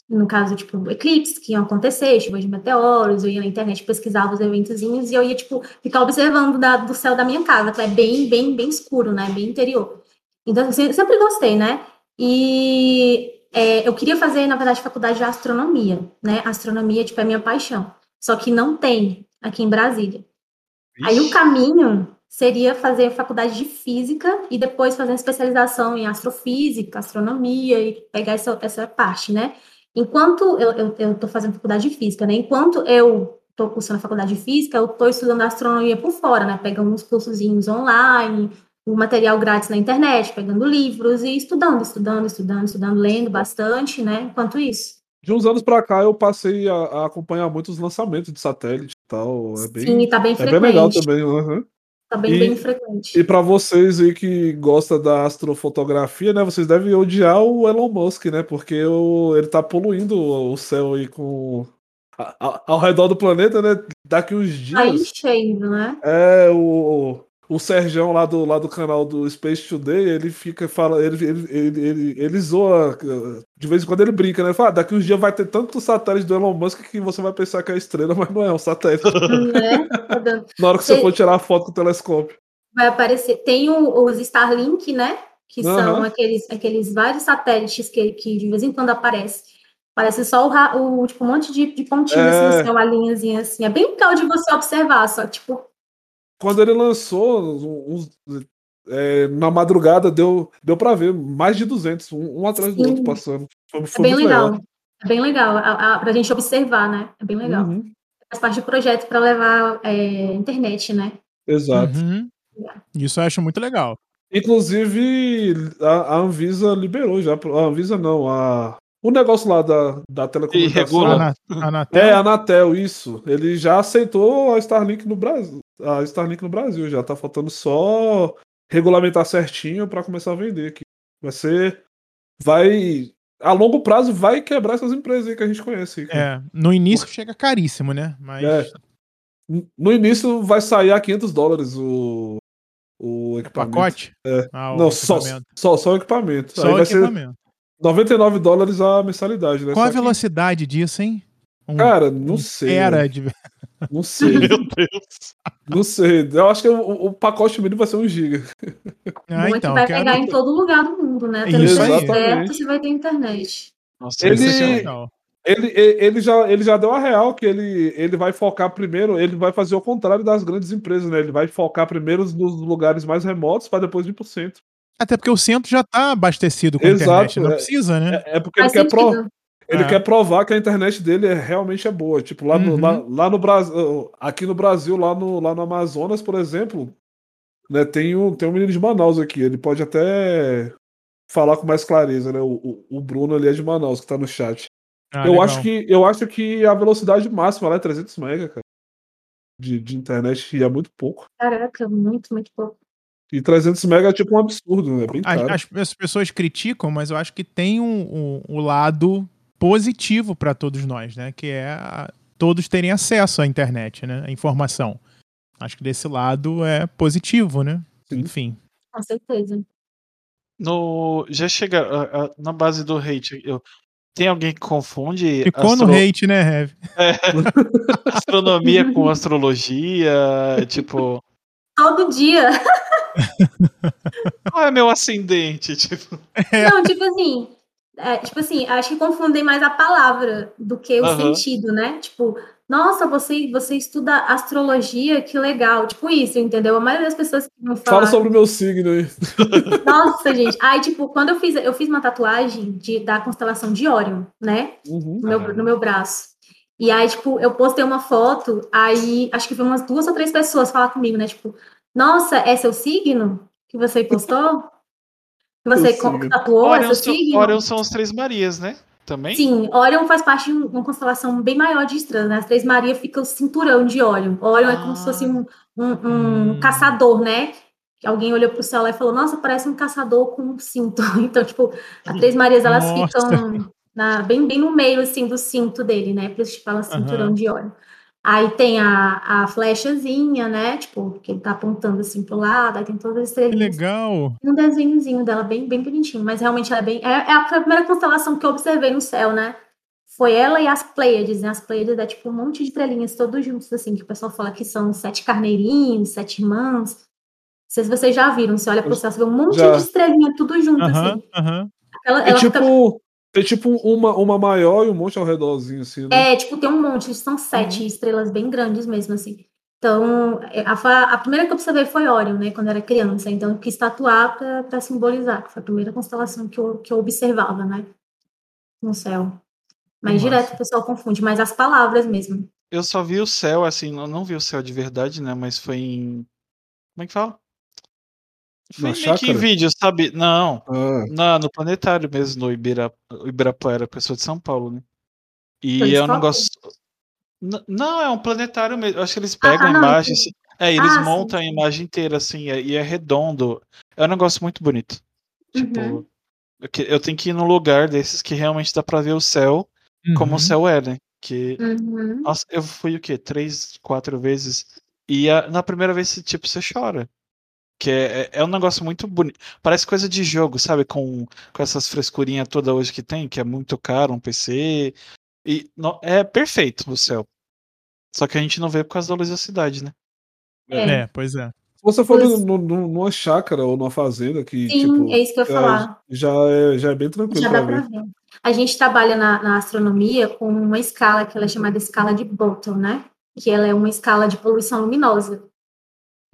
no caso, tipo, eclipses que iam acontecer, chuva de meteoros, eu ia na internet, pesquisava os eventozinhos e eu ia, tipo, ficar observando da- do céu da minha casa, que é bem, bem, bem escuro, né? Bem interior. Então, eu sempre, sempre gostei, né? E é, eu queria fazer, na verdade, faculdade de astronomia, né? Astronomia, tipo, é minha paixão. Só que não tem aqui em Brasília. Aí o caminho seria fazer faculdade de física e depois fazer uma especialização em astrofísica, astronomia e pegar essa, essa parte, né? Enquanto eu, eu, eu tô fazendo faculdade de física, né? Enquanto eu tô cursando a faculdade de física, eu tô estudando astronomia por fora, né? Pegando uns cursozinhos online, o material grátis na internet, pegando livros e estudando, estudando, estudando, estudando, lendo bastante, né? Enquanto isso. De uns anos pra cá eu passei a, a acompanhar muitos lançamentos de satélite e tal. É bem, Sim, e tá bem é bem frequente. legal também. uhum. Tá bem, E- bem frequente. E pra vocês aí que gostam da astrofotografia, né? Vocês devem odiar o Elon Musk, né? Porque o, ele tá poluindo o céu aí com. ao redor do planeta, né? Daqui uns Tá dias. enchendo, né? É, o, o Sergião lá do, lá do canal do Space Today, ele fica, fala, ele, ele, ele, ele, ele zoa, de vez em quando ele brinca, né? Ele Fala, ah, daqui uns dias vai ter tanto satélite do Elon Musk que você vai pensar que é estrela, mas não é um satélite. né? Na hora que você for tirar a foto com o telescópio. Vai aparecer. Tem o- os Starlink, né? Que são Aham. aqueles, aqueles vários satélites que, que de vez em quando aparece. Parece só o, o tipo, um monte de, de pontinhos, É. assim, no céu, uma linhazinha assim. É bem legal de você observar, só, tipo, Quando ele lançou, uns- é, na madrugada, deu, deu pra ver mais de 200, um, um atrás do Sim. outro passando. Foi, é foi bem muito legal. É bem legal, a, a, pra gente observar, né? É bem legal. Uhum, Faz parte do projeto para levar é, internet, né? exato. Uhum. Isso eu acho muito legal. Inclusive, a, a Anvisa liberou já. A Anvisa não, a, o negócio lá da, da telecomunicação. regula. Ana- Anatel. É, a Anatel, isso. Ele já aceitou a Starlink no Brasil. A Starlink no Brasil já. Tá faltando só regulamentar certinho pra começar a vender aqui. Vai ser. Vai. A longo prazo vai quebrar essas empresas aí que a gente conhece. cara. É, no início chega caríssimo, né? Mas É. No início vai sair a 500 dólares o, o o equipamento. pacote. É. Ah, o Não, só, equipamento. só, só o equipamento. Só aí o vai ser equipamento. 99 dólares a mensalidade, né? Qual a velocidade disso, hein? Um, Cara, não um sei. Era né? de... Não sei. Meu Deus. não sei. Eu acho que o, o pacote mínimo vai ser 1 giga. Ah, então, que vai quero... pegar em todo lugar do mundo, né? Tendo certo, você vai ter internet. Nossa, Ele- isso é legal. Ele, ele, já, ele já deu a real que ele, ele vai focar primeiro, ele vai fazer o contrário das grandes empresas, né? Ele vai focar primeiro nos lugares mais remotos para depois ir pro centro. Até porque o centro já tá abastecido com Exato, internet, não é. precisa, né? É, é porque Faz ele, quer, pro. Ele É. quer provar que a internet dele é, realmente é boa. Tipo, lá no, Uhum. lá, lá no Brasil, aqui no Brasil, lá no, lá no Amazonas, por exemplo, né, tem, um, tem um menino de Manaus aqui. Ele pode até falar com mais clareza, né? O, o, o Bruno ali é de Manaus, que tá no chat. Ah, eu, legal. acho que, eu acho que a velocidade máxima lá é 300 MB, cara. De, de internet, e é muito pouco. Caraca, muito, muito pouco. E 300 MB é tipo um absurdo, né? É bem caro. As, as- as pessoas criticam, mas eu acho que tem um, um- um lado positivo para todos nós, né? Que é a- todos terem acesso à internet, né? A informação. Acho que desse lado é positivo, né? Sim. Enfim. Com certeza. No, já chega a- a- na base do hate. Eu, tem alguém que confunde Ficou no astro- hate, né, Heavy? é, astronomia com astrologia? Tipo, Todo dia. qual é meu ascendente? Tipo, Não, tipo assim, é, tipo assim, acho que confundem mais a palavra do que o Aham. sentido, né? Tipo, nossa, você, você estuda astrologia, que legal. Tipo isso, entendeu? A maioria das pessoas que não Fala falam. sobre o meu signo aí. Nossa, gente. Aí, tipo, quando eu fiz, eu fiz uma tatuagem de, da constelação de Órion, né? Uhum. no meu, no meu braço. E aí, tipo, eu postei uma foto, aí acho que foi umas duas ou três pessoas falar comigo, né? Tipo, nossa, é seu signo que você postou? Que você tatuou? Orion, são, signo? Orion são as Três Marias, né? Também? Sim, Orion faz parte de um- uma constelação bem maior de estrelas, né? As Três Marias fica o cinturão de Orion. Orion é como se fosse um, um, um Hum. caçador, né? Que Alguém olhou pro céu lá e falou, nossa, parece um caçador com um cinto. Então, tipo, as Três Marias, elas Nossa. ficam na- bem, bem no meio, assim, do cinto dele, né? Por isso que fala cinturão Aham. de Orion. Aí tem a, a flechazinha, né? Tipo, que ele tá apontando assim pro lado, aí tem todas as Que estrelinhas legal. um desenhozinho dela bem, bem bonitinho, mas realmente ela é bem. É, é a primeira constelação que eu observei no céu, né? Foi ela e as Pleiades, né? As Pleiades é tipo um monte de estrelinhas todos juntos, assim, que o pessoal fala que são sete carneirinhos, sete irmãs. Não sei se vocês já viram, você olha pro céu, você vê um monte Já. de estrelinha tudo junto, assim. Ela, Tem ela fica- tipo, tem tipo uma, uma maior e um monte ao redorzinho, assim, né? É, tipo, tem um monte, são sete estrelas bem grandes mesmo, assim. Então, a, a primeira que eu observei foi Órion, né, quando eu era criança. Então, eu quis tatuar pra, pra simbolizar, que foi a primeira constelação que eu, que eu observava, né, no céu. Mas Massa. direto o pessoal confunde, mas as palavras mesmo. Eu só vi o céu, assim, não, não vi o céu de verdade, né? Mas foi em. Como é que fala? Foi meio que em vídeo, sabe? Não, Ah, na, no planetário mesmo, no Ibira, Ibirapuera, pessoa de São Paulo, né? E é um Telescópio? negócio. N- Não, é um planetário mesmo. Eu acho que eles pegam tá, a imagem. assim- É, eles Ah, montam a imagem inteira, assim, é- e é redondo. É um negócio muito bonito. Tipo, Uhum. eu, que- eu tenho que ir num lugar desses que realmente dá pra ver o céu como Uhum. o céu é, né? Que Uhum. nossa, eu fui o quê? Três, quatro vezes. E a- na primeira vez, tipo, você chora. Que é, é- é um negócio muito bonito. Parece coisa de jogo, sabe? Com, com essas frescurinhas toda hoje que tem, que é muito caro, um PC. E no- é perfeito o céu. Só que a gente não vê por causa da luz da cidade, né? É. É, pois é. se você for Pois- no- no- numa chácara ou numa fazenda que, Sim, tipo, é isso que eu ia é, falar. já, é, já é bem tranquilo Já pra dá pra ver. ver. A gente trabalha na, na astronomia com uma escala que ela é chamada escala de Bolton, né? Que ela é uma escala de poluição luminosa.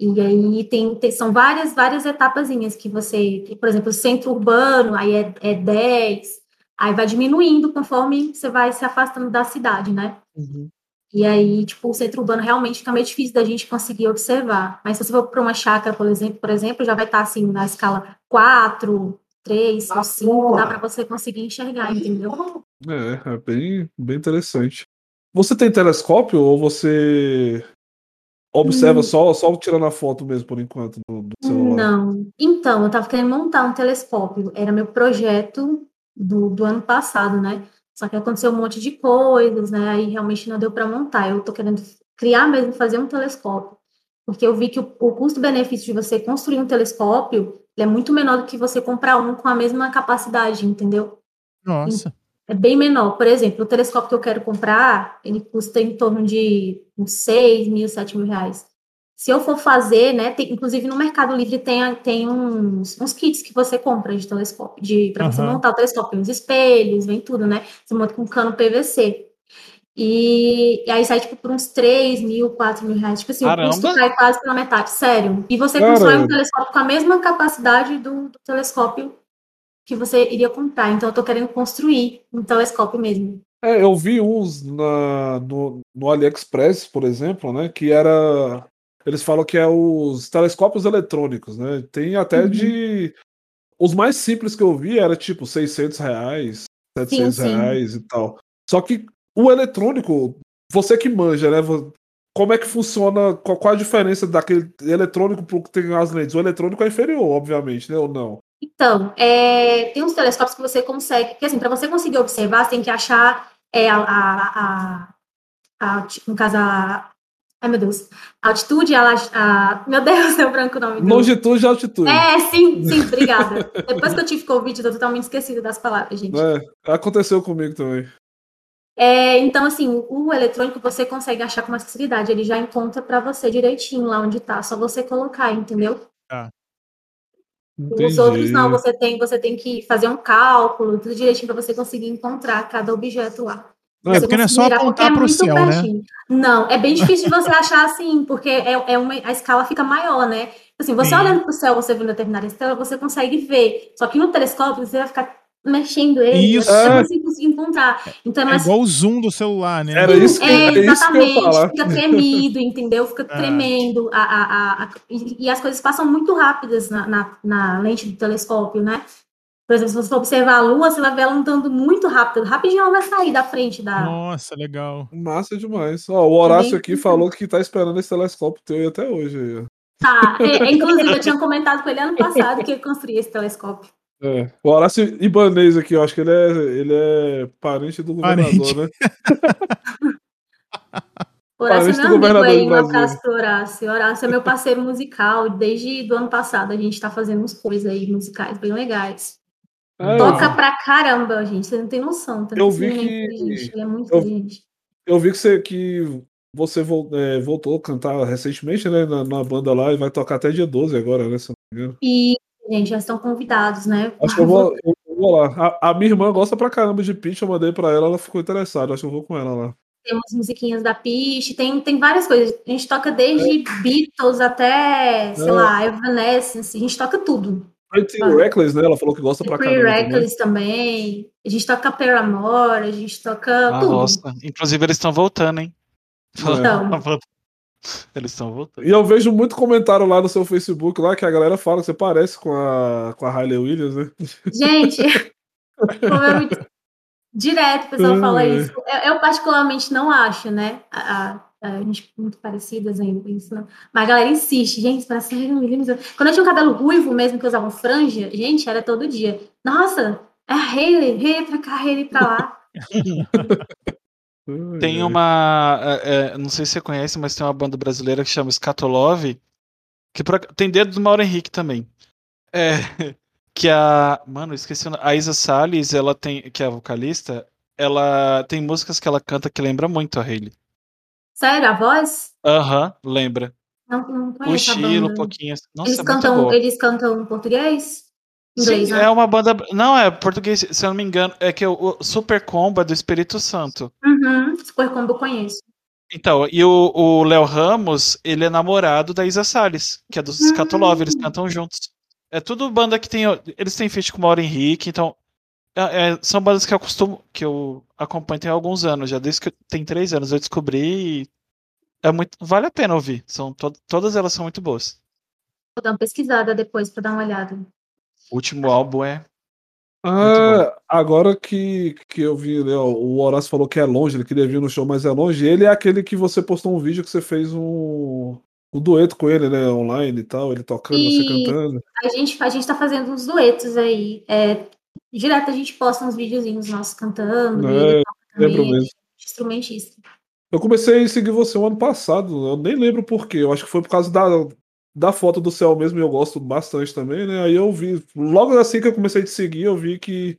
E aí tem, tem- são várias, várias etapazinhas que você, que, por exemplo, o centro urbano, aí é, é 10, aí vai diminuindo conforme você vai se afastando da cidade, né? E aí, tipo, o centro urbano realmente fica meio difícil da gente conseguir observar. Mas se você for para uma chácara, por exemplo, por exemplo, já vai estar assim na escala 4, 3, ou 5, dá para você conseguir enxergar, entendeu? É, é bem, bem interessante. Você tem telescópio ou você observa Hum. só, só tirando a foto mesmo por enquanto do, do celular? Não. Então, eu tava querendo montar um telescópio. Era meu projeto do, do ano passado, né? Só que aconteceu um monte de coisas, né? Aí realmente não deu para montar. Eu tô querendo criar mesmo, fazer um telescópio. Porque eu vi que o, o custo-benefício de você construir um telescópio ele é muito menor do que você comprar um com a mesma capacidade, entendeu? Nossa. É bem menor. Por exemplo, o telescópio que eu quero comprar, ele custa em torno de uns 6 mil, 7 mil reais. Se eu for fazer, né, tem- inclusive no Mercado Livre tem, tem uns, uns kits que você compra de telescópio, de para você Aham. montar o telescópio, os espelhos, vem tudo, né? Você monta com cano PVC. E, e aí sai, tipo, por uns 3 mil, 4 mil reais. Tipo assim, o Caramba! custo cai quase pela metade, sério. E você Cara. constrói um telescópio com a mesma capacidade do, do telescópio que você iria comprar. Então, eu tô querendo construir um telescópio mesmo. É, eu vi uns na, no, no AliExpress, por exemplo, né? Que era. Eles falam que é os telescópios eletrônicos, né? Tem até Uhum. de. Os mais simples que eu vi era tipo 600 reais, 700 Sim, sim. reais e tal. Só que o eletrônico, você que manja, né? Como é que funciona? Qual, qual a diferença daquele eletrônico pro que tem as lentes? O eletrônico é inferior, obviamente, né? Ou não? Então, é, tem uns telescópios que você consegue, porque assim, para você conseguir observar, você tem que achar é, a, a, a, a, no caso, a, Ai, meu Deus. Altitude, a, a, meu Deus, deu branco o nome. Longitude e altitude. É, sim, sim, obrigada. Depois que eu tive Covid, eu tô totalmente esquecida das palavras, gente. É, aconteceu comigo também. É, então, assim, o eletrônico você consegue achar com mais facilidade. Ele já encontra para você direitinho lá onde tá. Só você colocar, entendeu? Ah. Os outros não, você tem, você tem que fazer um cálculo, tudo direitinho para você conseguir encontrar cada objeto lá. Não, é porque não é só apontar para o céu, né? né? Não, é bem difícil de você achar assim, porque é, é uma, a escala fica maior, né? Assim, você Sim. olhando para o céu, você vendo determinada estrela, você consegue ver. Só que no telescópio você vai ficar mexendo ele, isso. É. você conseguir encontrar. Então é, é mais... igual o zoom do celular, né? Era isso que, é, era exatamente, isso que eu falar. fica tremido, entendeu? Fica ah. tremendo. A, a, a, e, e, as coisas passam muito rápidas na, na, na, lente do telescópio, né? Por exemplo, se você for observar a Lua, você vai ver ela andando muito rápido. Rapidinho ela vai sair da frente da. Nossa, legal. Massa demais. Ó, o Horácio aqui falou que tá esperando esse telescópio teu até hoje. Tá, é, inclusive eu tinha comentado com ele ano passado que ele construía esse telescópio. É. O Horácio Ibanês aqui, eu acho que ele é, ele é parente do governador, parente. né? Horácio é meu amigo aí, um abraço pro Horácio. Horácio é meu parceiro musical, desde o ano passado a gente tá fazendo uns coisas aí musicais bem legais. É, Toca pra caramba, gente, você não tem noção. Tá eu vi que... Ele é muito eu, inteligente. Eu vi que você, que você é, voltou a cantar recentemente, né, na, na, banda lá, e vai tocar até dia 12 agora, né, se não me engano. E gente, já estão convidados, né? Acho que eu vou, eu vou lá. A, a, minha irmã gosta pra caramba de Peach, eu mandei pra ela, ela ficou interessada. Acho que eu vou com ela lá. Temos musiquinhas da Peach, tem, tem várias coisas. A gente toca desde é. Beatles até, sei é. lá, Evanescence, a gente toca tudo. Pretty ah. Reckless, né? Ela falou que gosta pra Pretty caramba. Pretty Reckless também. também. A gente toca Paramore, a gente toca ah, tudo. Nossa, inclusive eles estão voltando, hein? Então. Eles estão voltando. E eu vejo muito comentário lá no seu Facebook lá que a galera fala que você parece com a, com a Hailey Williams, né? Gente, direto o pessoal fala isso. Eu, eu, particularmente não acho, né? A, a, a gente muito parecidas ainda isso, não. Mas a galera insiste, gente, parece a Hailey Williams. Quando eu tinha um cabelo ruivo mesmo, que eu usava um franja, gente, era todo dia. Nossa, é a Hailey, Hailey pra cá, Hailey pra lá. Tem uma. É, é, não sei se você conhece, mas tem uma banda brasileira que chama Scatolove. Que pra, tem dedo do Mauro Henrique também. É, que a. Mano, esqueci. A Isa Salles, ela tem. Que é a vocalista. Ela tem músicas que ela canta que lembra muito a Hayley. Sério, a voz? Aham, lembra. Não, não conheço. O estilo, um pouquinho. Nossa, eles, é cantam, eles cantam em português? Inglês, né? é uma banda. Não, é português, se eu não me engano. É que o, Super Combo é do Espírito Santo. Uhum, Super Combo eu conheço. Então, e o Léo Ramos, ele é namorado da Isa Salles, que é do Scatolove, eles hum. cantam juntos. É tudo banda que tem. Eles têm feat com o Mauro Henrique, então. É, é, são bandas que eu costumo. que eu acompanho tem alguns anos, já desde que tem três anos eu descobri e é muito. Vale a pena ouvir. São to, todas elas são muito boas. Vou dar uma pesquisada depois para dar uma olhada. O último álbum é. Ah, agora que, que eu vi, né, o Horácio falou que é longe, ele queria vir no show, mas é longe. Ele é aquele que você postou um vídeo que você fez um, um dueto com ele, né, online e tal, ele tocando, e você cantando. A gente, a gente tá fazendo uns duetos aí. É, direto a gente posta uns videozinhos nossos cantando. É, lembro mesmo. Instrumentista. Eu comecei a seguir você o ano passado, eu nem lembro porquê. Eu acho que foi por causa da, da foto do céu mesmo, eu gosto bastante também, né? Aí eu vi, logo assim que eu comecei a te seguir, eu vi que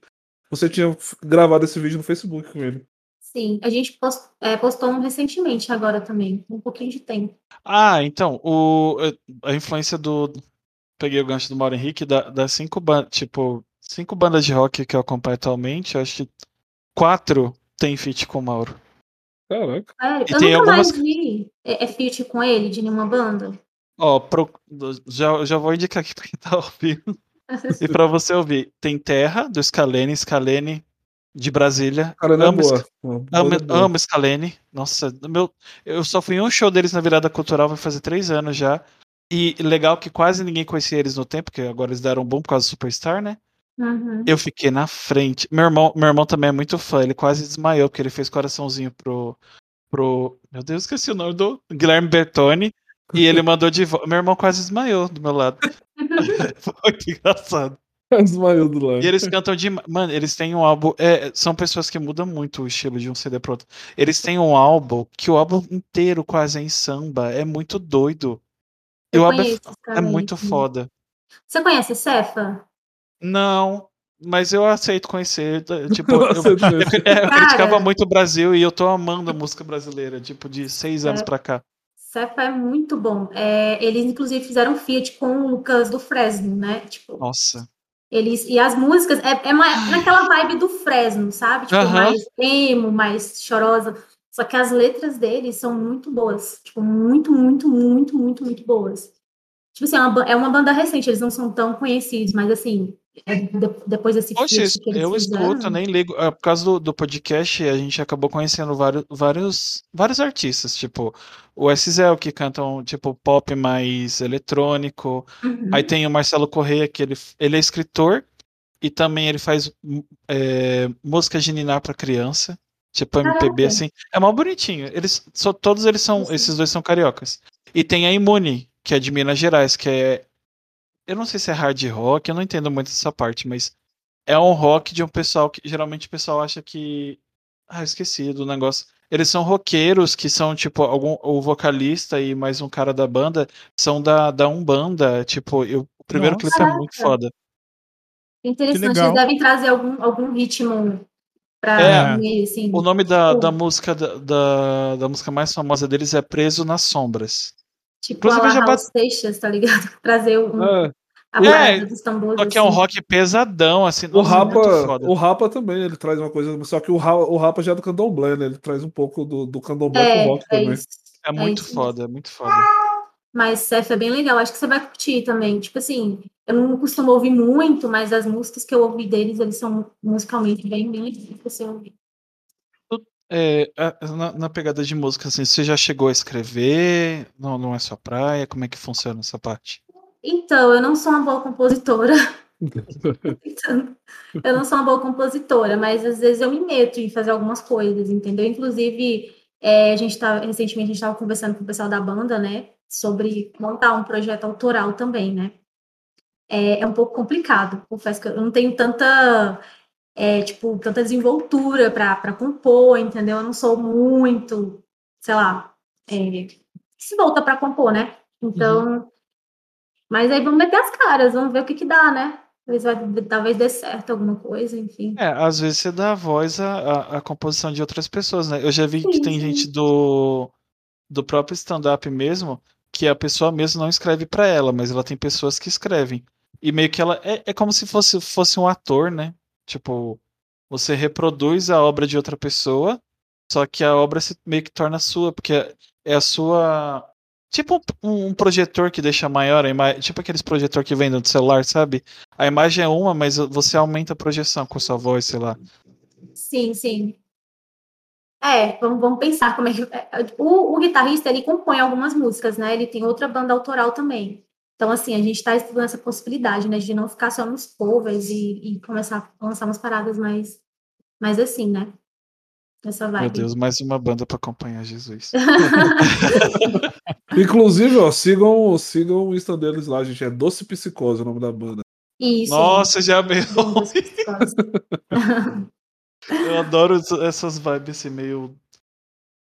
você tinha gravado esse vídeo no Facebook com ele. Sim, a gente post, é, postou um recentemente agora também, um pouquinho de tempo. Ah, então, o, a influência do. Peguei o gancho do Mauro Henrique, da, das cinco bandas, tipo, cinco bandas de rock que eu acompanho atualmente, eu acho que quatro tem feat com o Mauro. Caraca. E eu nunca algumas... mais vi é, é feat com ele de nenhuma banda. Ó, pro, já, já vou indicar aqui pra quem tá ouvindo. e pra você ouvir, tem Terra, do Scalene, Scalene de Brasília. Scalene amo, é boa. Amo, amo Scalene. Nossa, meu, eu só fui em um show deles na virada cultural, vai fazer três anos já. E legal que quase ninguém conhecia eles no tempo, porque agora eles deram um bom por causa do Superstar, né? Uhum. Eu fiquei na frente. Meu irmão, meu irmão também é muito fã, ele quase desmaiou, porque ele fez coraçãozinho pro. pro meu Deus, esqueci o nome do Guilherme Bertoni. E ele mandou de volta. Meu irmão quase desmaiou do meu lado. Foi muito engraçado. Desmaiou do lado. E eles cantam de. Mano, eles têm um álbum. é, são pessoas que mudam muito o estilo de um CD pro outro. Eles têm um álbum que o álbum inteiro quase é em samba. É muito doido. E Eu o álbum é, é muito foda. Você conhece Cefa? Não, mas eu aceito conhecer. Tipo, Eu eu, eu, eu criticava muito o Brasil e eu tô amando a música brasileira, tipo, de seis anos É. pra cá. Cefa é muito bom. É, eles, inclusive, fizeram Fiat com o Lucas do Fresno, né? Tipo, Nossa. eles, e as músicas é, é mais naquela vibe do Fresno, sabe? Tipo, Aham. mais emo, mais chorosa. Só que as letras deles são muito boas. Tipo, muito, muito, muito, muito, muito boas. Tipo assim, é uma, é uma banda recente, eles não são tão conhecidos, mas assim, depois desse Poxa, eu escuto, nem ligo. Ah, Por causa do, do podcast, a gente acabou conhecendo vários, vários, vários artistas, tipo o SZL, que cantam tipo pop mais eletrônico. Uhum. Aí tem o Marcelo Correia, que ele, ele é escritor e também ele faz é, música de ninar pra criança, tipo MPB, Caraca. assim. É mal bonitinho. Eles, só, todos eles são, Sim. esses dois são cariocas. E tem a Imune, que é de Minas Gerais, que é. Eu não sei se é hard rock, eu não entendo muito essa parte, mas é um rock de um pessoal que geralmente o pessoal acha que. Ah, eu esqueci do negócio. Eles são roqueiros que são, tipo, algum, o vocalista e mais um cara da banda são da, da Umbanda. Tipo, eu, o primeiro Nossa. clipe é muito foda. Interessante, eles devem trazer algum, algum ritmo pra É. meio, assim. O nome da, Tipo- da música da, da, da música mais famosa deles é Preso nas Sombras. Tipo, Inclusive, a já Raul Seixas, tá ligado? Trazer um, É, a É, parada dos tambores. Só que é um assim. rock pesadão, assim. o é muito Rapa, foda. o Rapa também, ele traz uma coisa, só que o Rapa, o Rapa já é do candomblé, né? Ele traz um pouco do, do candomblé É, pro rock é também. isso. É muito isso foda, é muito foda. Mas Cef é bem legal, acho que você vai curtir também. Tipo assim, eu não costumo ouvir muito, mas as músicas que eu ouvi deles, eles são musicalmente bem, bem legais pra você ouvir. É, na, na pegada de música, assim, você já chegou a escrever? Não, não é sua praia? Como é que funciona essa parte? Então, eu não sou uma boa compositora. Então, eu não sou uma boa compositora, mas às vezes eu me meto em fazer algumas coisas, entendeu? Inclusive, é, a gente tá, recentemente a gente estava conversando com o pessoal da banda, né? Sobre montar um projeto autoral também, né? É, é um pouco complicado, confesso que eu não tenho tanta, é, tipo, tanta desenvoltura para compor, entendeu? Eu não sou muito, sei lá, é, se volta para compor, né? Então, mas aí vamos meter as caras, vamos ver o que que dá, né? Talvez, vai, talvez dê certo alguma coisa, enfim. É, às vezes você dá voz à, à, composição de outras pessoas, né? Eu já vi que Sim, tem sim. gente do, do próprio stand-up mesmo, que a pessoa mesmo não escreve pra ela, mas ela tem pessoas que escrevem. E meio que ela. É, é como se fosse, fosse um ator, né? Tipo, você reproduz a obra de outra pessoa, só que a obra se meio que torna sua, porque é a sua. Tipo um, projetor que deixa maior a imagem. Tipo aqueles projetor que vem do celular, sabe? A imagem é uma, mas você aumenta a projeção com sua voz, sei lá. Sim, sim. É, vamos, vamos pensar como é que. é, O, o guitarrista, ele compõe algumas músicas, né? Ele tem outra banda autoral também. Então, assim, a gente está estudando essa possibilidade, né? De não ficar só nos covers e, e começar a lançar umas paradas mais, mais assim, né? Essa vibe. Meu Deus, mais uma banda pra acompanhar Jesus. Inclusive, ó, sigam, sigam o Insta deles lá, gente. É Doce Psicose o nome da banda. Isso. Nossa, já meio. Eu adoro essas vibes assim, meio.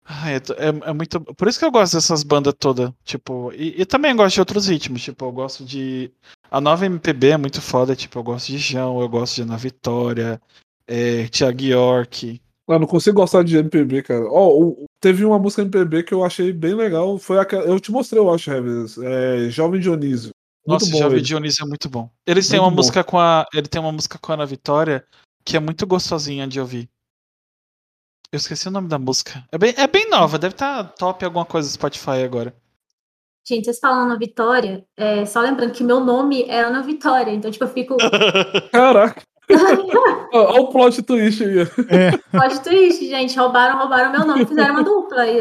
Ai, é, é, é muito. Por isso que eu gosto dessas bandas todas. Tipo, e, e também gosto de outros ritmos. Tipo, eu gosto de. A nova MPB é muito foda. Tipo, eu gosto de João, eu gosto de Ana Vitória, é, Thiago York. Ah, não consigo gostar de MPB, cara. Ó, o- teve uma música MPB que eu achei bem legal. Foi aquela. Eu te mostrei, eu acho, Heavens. É Jovem Dionísio. Muito Nossa, bom. Jovem ele. Dionísio é muito bom. Eles têm Muito uma bom. música com a. Ele tem uma música com a Ana Vitória que é muito gostosinha de ouvir. Eu esqueci o nome da música. É bem, é bem nova, deve estar top alguma coisa do Spotify agora. Gente, vocês falam Ana Vitória, é, só lembrando que meu nome é Ana Vitória, então, tipo, eu fico. Caraca. Olha o plot twist aí. Pode twist, gente. Roubaram, roubaram meu nome, fizeram uma dupla aí.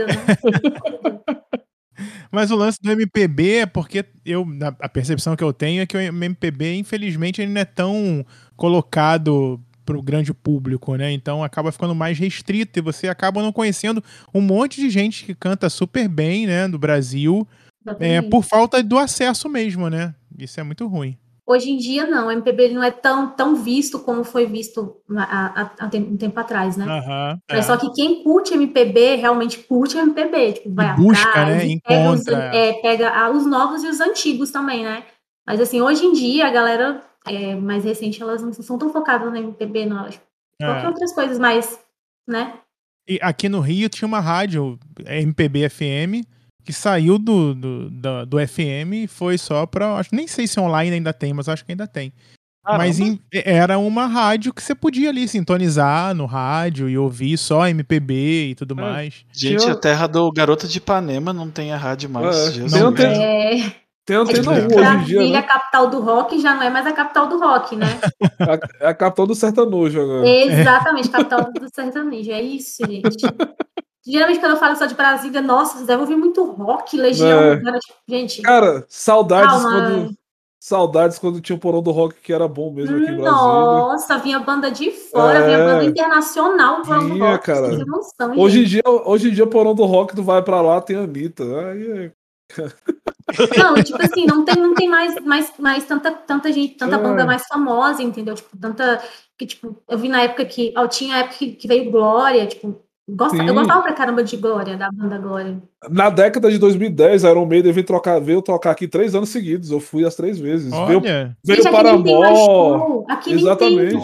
Mas o lance do MPB é porque eu, a percepção que eu tenho é que o MPB, infelizmente, ele não é tão colocado pro grande público, né? Então acaba ficando mais restrito e você acaba não conhecendo um monte de gente que canta super bem, né, do Brasil, é, por falta do acesso mesmo, né? Isso é muito ruim. Hoje em dia, não. O MPB não é tão, tão visto como foi visto há, um tempo atrás, né? Aham, é. Só que quem curte MPB realmente curte MPB. Tipo, vai E busca, atrás, né? e pega, os, Encontra. é, pega os novos e os antigos também, né? Mas assim, hoje em dia, a galera é, mais recente, elas não são tão focadas no MPB, não. Acho que É. outras coisas mais, né? E aqui no Rio tinha uma rádio MPB FM que saiu do, do, do, do FM e foi só pra. Acho, nem sei se online ainda tem, mas acho que ainda tem. Mas em- era uma rádio que você podia ali sintonizar no rádio e ouvir só MPB e tudo É. mais. Gente, Tinha- a terra do Garota de Ipanema não tem a rádio mais. É, Jesus. tem Não antena- É, Tem é antena 1 hoje em dia, né? a capital do rock, já não é mais a capital do rock, né? É a capital do sertanojo agora. Exatamente, capital do sertanejo. É isso, gente. Geralmente, quando eu falo só de Brasília, nossa, vocês devem ouvir muito rock, Legião. É. Cara, tipo, gente, Cara, saudades Calma. quando. Saudades quando tinha o porão do rock que era bom mesmo aqui em Brasília. nossa, vinha banda de fora, É. vinha banda internacional do Porão do rock. cara. Noção, Hoje em dia, hoje em dia, o porão do rock, tu vai pra lá, tem a Anitta. Aí Não, tipo assim, não tem, não tem mais, mais, mais tanta, tanta gente, tanta É. banda mais famosa, entendeu? Tipo, tanta. Que, tipo, eu vi na época que. ó, tinha a época que, que veio Glória, tipo. Gosta, eu gostava pra caramba de Glória, da banda Glória. Na década de 2010, Iron Maiden veio trocar, veio tocar aqui três anos seguidos. Eu fui as três vezes. Veio, Olha, veio Gente, aqui nem tem mais show. Aqui Exatamente.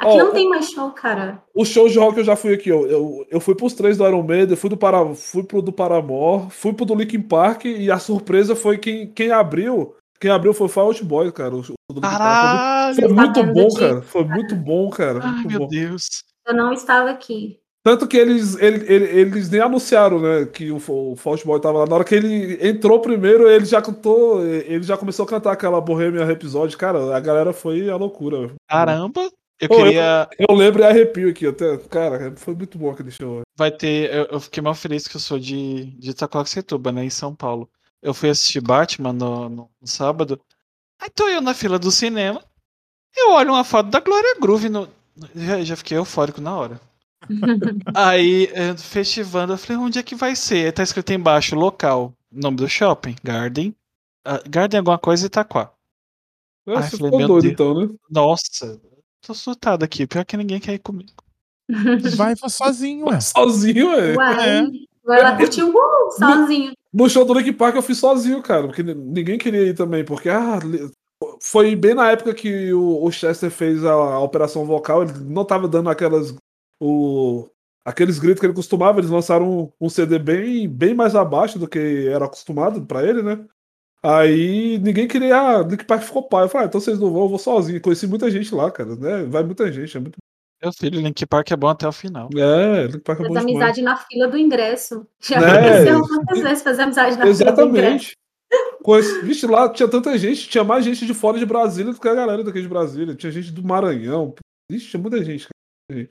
Aqui Ó, não tem mais show, cara. Os shows de rock eu já fui aqui. Eu, eu, eu fui pros três do Iron Maiden, fui, do para, fui pro do Paramore, fui pro do Linkin Park e a surpresa foi quem, quem abriu. Quem abriu foi o Fall Out Boy, cara. O show do. Caralho! Foi muito Sabendo bom, cara. Foi muito bom, cara. Ai, muito meu bom. Deus. Eu não estava aqui. Tanto que eles, ele- ele- eles nem anunciaram, né, que o, o Fault Boy tava lá. Na hora que ele entrou primeiro, ele já cantou, ele já começou a cantar aquela Bohemian Rhapsody. Cara, a galera foi a loucura. Caramba! Eu eu- queria. Eu lembro e arrepio aqui até. Cara, foi muito bom aquele show. Vai ter. Eu, eu fiquei mal feliz que eu sou de, de Itacoaxetuba, né? Em São Paulo. Eu fui assistir Batman no, no- no sábado. Aí tô eu na fila do cinema. Eu olho uma foto da Glória Groove no. Já, já fiquei eufórico na hora. Aí, eh, festivando, eu falei, onde é que vai ser? Aí tá escrito embaixo, local. Nome do shopping, Garden. Ah, Garden alguma coisa Itaquá. É, Ai, você falei, doido Deus. então, né? Nossa, tô surtado aqui. Pior que ninguém quer ir comigo. vai sozinho, ué. Sozinho, é. Uai, vai lá curtir o Google sozinho. No show do Linkin Park eu fui sozinho, cara, porque ni- ninguém queria ir também, porque ah, foi bem na época que o, o Chester fez a, a operação vocal, ele não tava dando aquelas o, aqueles gritos que ele costumava, eles lançaram um, um CD bem, bem mais abaixo do que era acostumado pra ele, né? Aí ninguém queria, ah, Linkin Park ficou pai. Eu falei, ah, então vocês não vão, eu vou sozinho. Conheci muita gente lá, cara, né? Vai muita gente, é muito. Meu filho, Link Park é bom até o final. É, Linkin Park é Faz bom demais. amizade na fila do ingresso. Já Né? aconteceu muitas vezes fazer amizade na fila do ingresso. Exatamente. Conheci- Vixe, lá tinha tanta gente, tinha mais gente de fora de Brasília do que a galera daqui de Brasília. Tinha gente do Maranhão. Vixe, tinha muita gente. cara.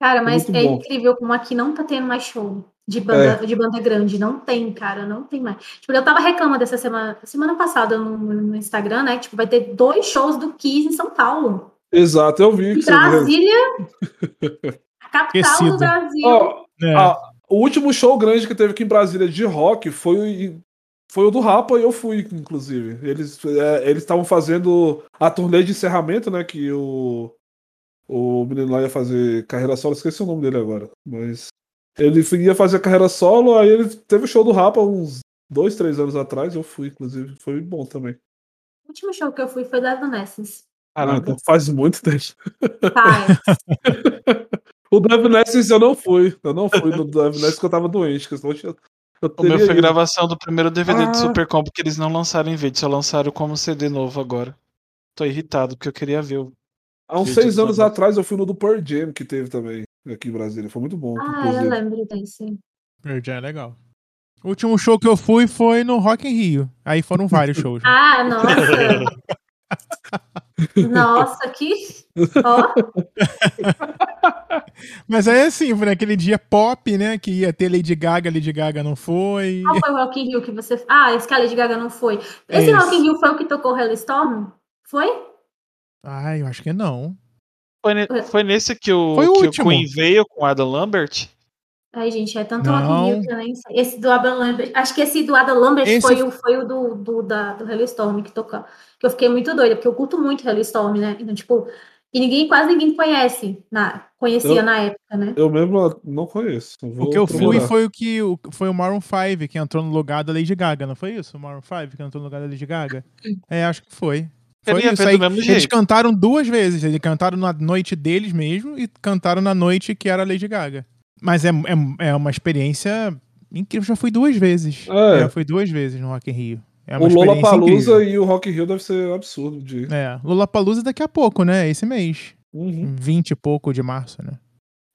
Cara, mas Muito é bom. incrível como aqui não tá tendo mais show de banda, de banda grande. Não tem, cara, não tem mais. Tipo, eu tava reclamando dessa semana, semana passada no, no Instagram, né? Tipo, vai ter dois shows do Kiss em São Paulo. Exato, eu vi. Em que você- Brasília, a capital Esquecido. do Brasil. Ó, É. Ah, o último show grande que teve aqui em Brasília de rock foi, o- foi o do Rapa e eu fui, inclusive. Eles é, eles estavam fazendo a turnê de encerramento, né? Que o, o menino lá ia fazer carreira solo, esqueci o nome dele agora. Mas ele ia fazer carreira solo, aí ele teve o show do Rapa uns dois, três anos atrás. Eu fui, inclusive. Foi bom também. O último show que eu fui foi da Evanescence. Ah, Caramba. então faz muito tempo. Pai, O do Evanescence eu não fui. Eu não fui no do Evanescence porque eu tava doente. Que senão eu tinha- eu O meu foi ido. gravação do primeiro DVD Ah. de Super Combo que eles não lançaram em vídeo, só lançaram como CD novo agora. Tô irritado porque eu queria ver. o- Há uns seis anos atrás eu fui no do Pearl Jam que teve também aqui em Brasília. Foi muito bom. ah, inclusive. eu lembro desse. Pearl Jam é legal. O último show que eu fui foi no Rock in Rio. Aí foram vários shows. né? Ah, nossa. Nossa, que. Ó, Mas aí assim, foi naquele dia pop, né? Que ia ter Lady Gaga, Lady Gaga não foi. qual foi o Rock in Rio que você. Ah, esse que a Lady Gaga não foi. Esse Esse. Rock in Rio foi o que tocou Hellstorm? Foi? Ai, eu acho que não. Foi, ne- foi nesse que o, Foi o que último. o Queen veio com o Adam Lambert? Ai, gente, é tanto Não. Rock in Rio que eu nem sei. Esse do Adam Lambert, acho que esse do Adam Lambert Esse- foi o, foi o do, do, da, do Hellstorm que tocou. Que eu fiquei muito doida, porque eu curto muito Hellstorm, né? Então, tipo, e ninguém, quase ninguém conhece, na, conhecia Eu- na época, né? Eu mesmo não conheço. Vou O que eu fui procurar. foi o que o- foi o Maroon 5 que entrou no lugar da Lady Gaga, não foi isso? O Maroon 5 que entrou no lugar da Lady Gaga? É, acho que foi. Eu Foi ia isso ver aí. do mesmo Eles jeito. cantaram duas vezes. Eles cantaram na noite deles mesmo e cantaram na noite que era a Lady Gaga. Mas é, é, é uma experiência incrível. Já fui duas vezes. É. Já fui duas vezes no Rock in Rio. É uma O Lola Palusa e o Rock in Rio deve ser absurdo de. É, Lollapalooza daqui a pouco, né? Esse mês. Uhum. 20 e pouco de março, né?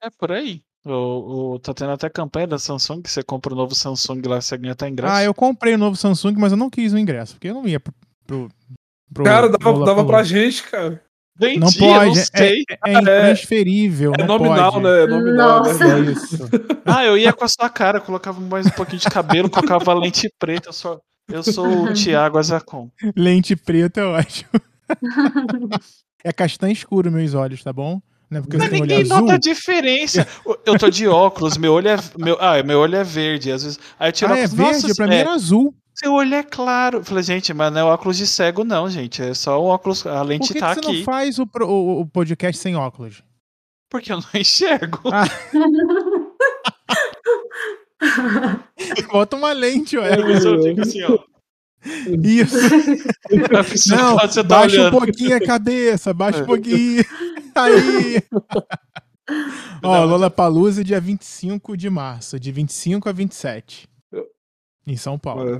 É por aí. O, o- tá tendo até campanha da Samsung, que você compra o novo Samsung lá, você ganha até ingresso. Ah, eu comprei o novo Samsung, mas eu não quis o ingresso, porque eu não ia pro. pro, pro Cara, dava, dava Lollapalooza. pra gente, cara. Vendi, Não pode, não sei. É intransferível. É não nominal, pode. né? É nominal, Nossa. né? É isso. Ah, eu ia com a sua cara, colocava mais um pouquinho de cabelo, colocava lente preta. Eu sou, eu sou o Thiago Azacon. Lente preta é ótimo. é castanho escuro meus olhos, tá bom? Não é porque Mas eu tenho olho ninguém azul. nota a diferença. Eu tô de óculos, meu olho é. Meu, ah, meu olho é verde. Às vezes. Aí eu tiro Ah, é óculos. verde? Nossa, pra mim é, era azul. Seu olho é claro. Eu falei, gente, mas não é óculos de cego, não, gente. É só o óculos. A Por lente que, que tá você aqui. não faz o, pro- o- o podcast sem óculos? Porque eu não enxergo. Ah. Bota uma lente, ué. Mas eu digo assim, ó. Isso. A pessoa Não, que você tá baixa um olhando. pouquinho a cabeça, baixa um É. pouquinho. Aí. Ó, Não, Lollapalooza dia 25 de março, de 25 a 27. Em São Paulo. É.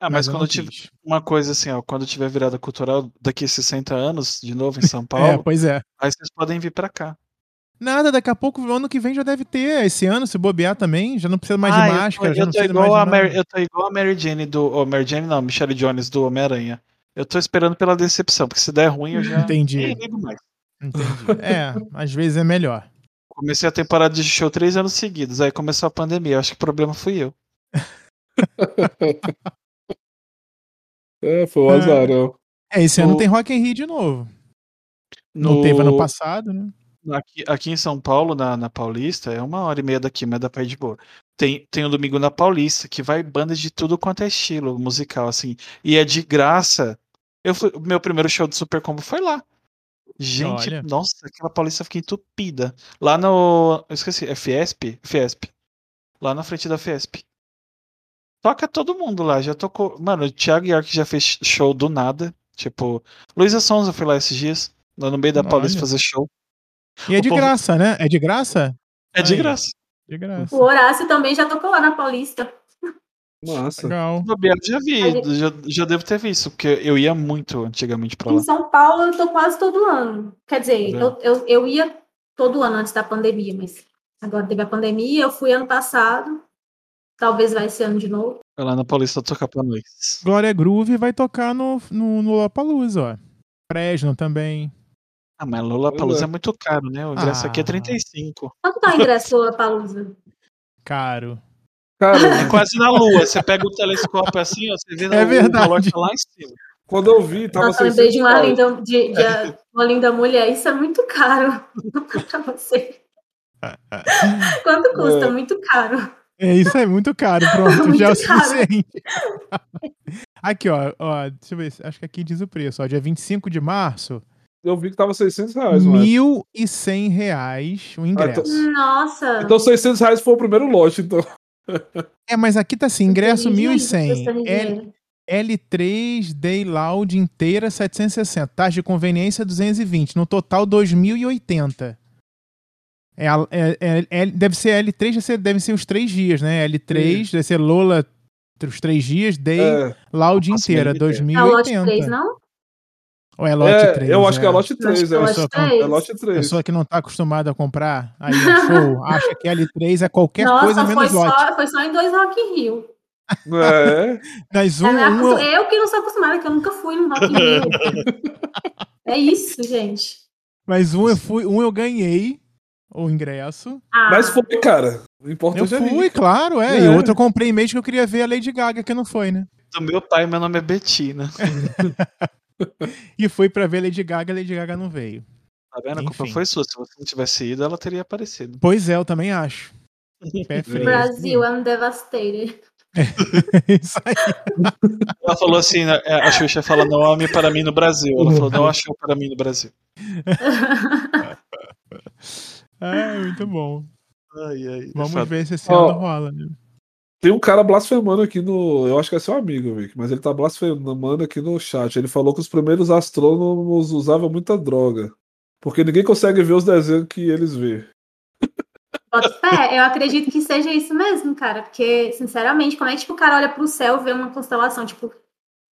Ah, mas eu quando tiver uma coisa assim, ó, quando tiver virada cultural daqui a 60 anos, de novo em São É, Paulo, pois é. aí vocês podem vir pra cá. Nada, daqui a pouco, ano que vem já deve ter. Esse ano, se bobear também, já não precisa mais Ah, de eu tô- máscara, eu já não tô igual mais a de Mary. Eu tô igual a Mary Jane do. Oh, Mary Jane não, Michelle Jones do Homem-Aranha. Eu tô esperando pela decepção, porque se der ruim eu já. Entendi. Nem ligo mais. Entendi. É, às vezes é melhor. Comecei a temporada de show três anos seguidos, aí começou a pandemia. Eu acho que o problema fui eu. É, foi o Ah. azarão. É, esse ano O- tem Rock in Rio de novo. No, Não teve ano passado, né? Aqui, aqui em São Paulo, na, na Paulista, é uma hora e meia daqui, mas dá pra ir de boa. Tem, tem o Domingo na Paulista, que vai banda de tudo quanto é estilo musical, assim. E é de graça. Eu fui- o meu primeiro show de Super Combo foi lá. Gente, Olha. nossa, aquela Paulista fica entupida. Lá no. Eu esqueci, é Fiesp? Fiesp. Lá na frente da Fiesp. Toca todo mundo lá, já tocou. Mano, o Thiago York já fez show do nada. Tipo, Luísa Sonza foi lá esses dias, lá no meio da Paulista fazer show. E é O de povo- graça, né? É de graça? É de Aí. graça. De graça. O Horácio também já tocou lá na Paulista. Massa. Legal. Bobear, já vi, gente- já, já devo ter visto, porque eu ia muito antigamente pra lá. Em São Paulo eu tô quase todo ano. Quer dizer, É. eu, eu, eu ia todo ano antes da pandemia, mas agora teve a pandemia, eu fui ano passado. Talvez vai esse ano de novo. Lá na Paulista tocar pra nós. Glória Groove vai tocar no, no, no Lollapalooza, ó. Fresno também. Ah, mas Lula Palusa Olha. é muito caro, né? O ingresso aqui é Ah. 35. Quanto tá o ingresso Palusa? Caro. Cara, É quase na lua. Você pega o telescópio assim, ó, você vê É o verdade. valor tá lá em cima. quando eu vi, tava Nossa, eu lembrei 600 de uma linda, de, de a- uma linda mulher. Isso é muito caro pra você. Quanto custa? É. Muito caro. É, isso é muito caro, pronto, Muito já é o suficiente. aqui, ó, ó, deixa eu ver, acho que aqui diz o preço, ó, dia 25 de março, Eu vi que tava 600 reais, mano. 1.100 reais o ingresso. Nossa. Então 600 reais foi o primeiro lote, então. É, mas aqui tá assim, ingresso Entendi, 1.100, gastando L, dinheiro. L3 Day Loud inteira 760, taxa de conveniência 220, no total 2.080. É, é- é- é- deve ser L3, deve ser, os três dias, né? L3, deve ser Lola os três dias, Day É, Loud inteira, minha ideia. 2080. É o lote 3, não? Ou é lote é, 3? eu acho que é lote Acho 3, que é é. lote Só- três. É lote 3. Pessoa que não tá acostumada a comprar, aí é show, acha que L3 é qualquer Nossa, coisa foi menos lote. só, foi só em dois Rock in Rio. É. Mas um, É, um, eu que não sou acostumada, que eu nunca fui no Rock in Rio. é isso, gente. mas um eu fui, um eu ganhei o ingresso. Ah, Mas foi, cara. O Eu importante é fui, ir. claro, é. É. E outro eu comprei mesmo que eu queria ver a Lady Gaga, que não foi, né? Do meu pai, meu nome é Betina. E fui pra ver a Lady Gaga, a Lady Gaga não veio. Tá vendo? A culpa foi sua. Se você não tivesse ido, ela teria aparecido. Pois é, eu também acho. Pé frio. Brasil, I'm devastated. Isso aí. Ela falou assim, né, a Xuxa fala não ame para mim no Brasil. Ela falou não achou para mim no Brasil. Ah, muito bom. Ai, ai, é Vamos foda. ver se esse ano rola, né? Tem um cara blasfemando aqui no. Eu acho que é seu amigo, Vic, mas ele tá blasfemando aqui no chat. Ele falou que os primeiros astrônomos usavam muita droga. Porque ninguém consegue ver os desenhos que eles vê. Bota fé, eu acredito que seja isso mesmo, cara. Porque, sinceramente, como é que tipo, o cara olha pro céu e vê uma constelação? Tipo,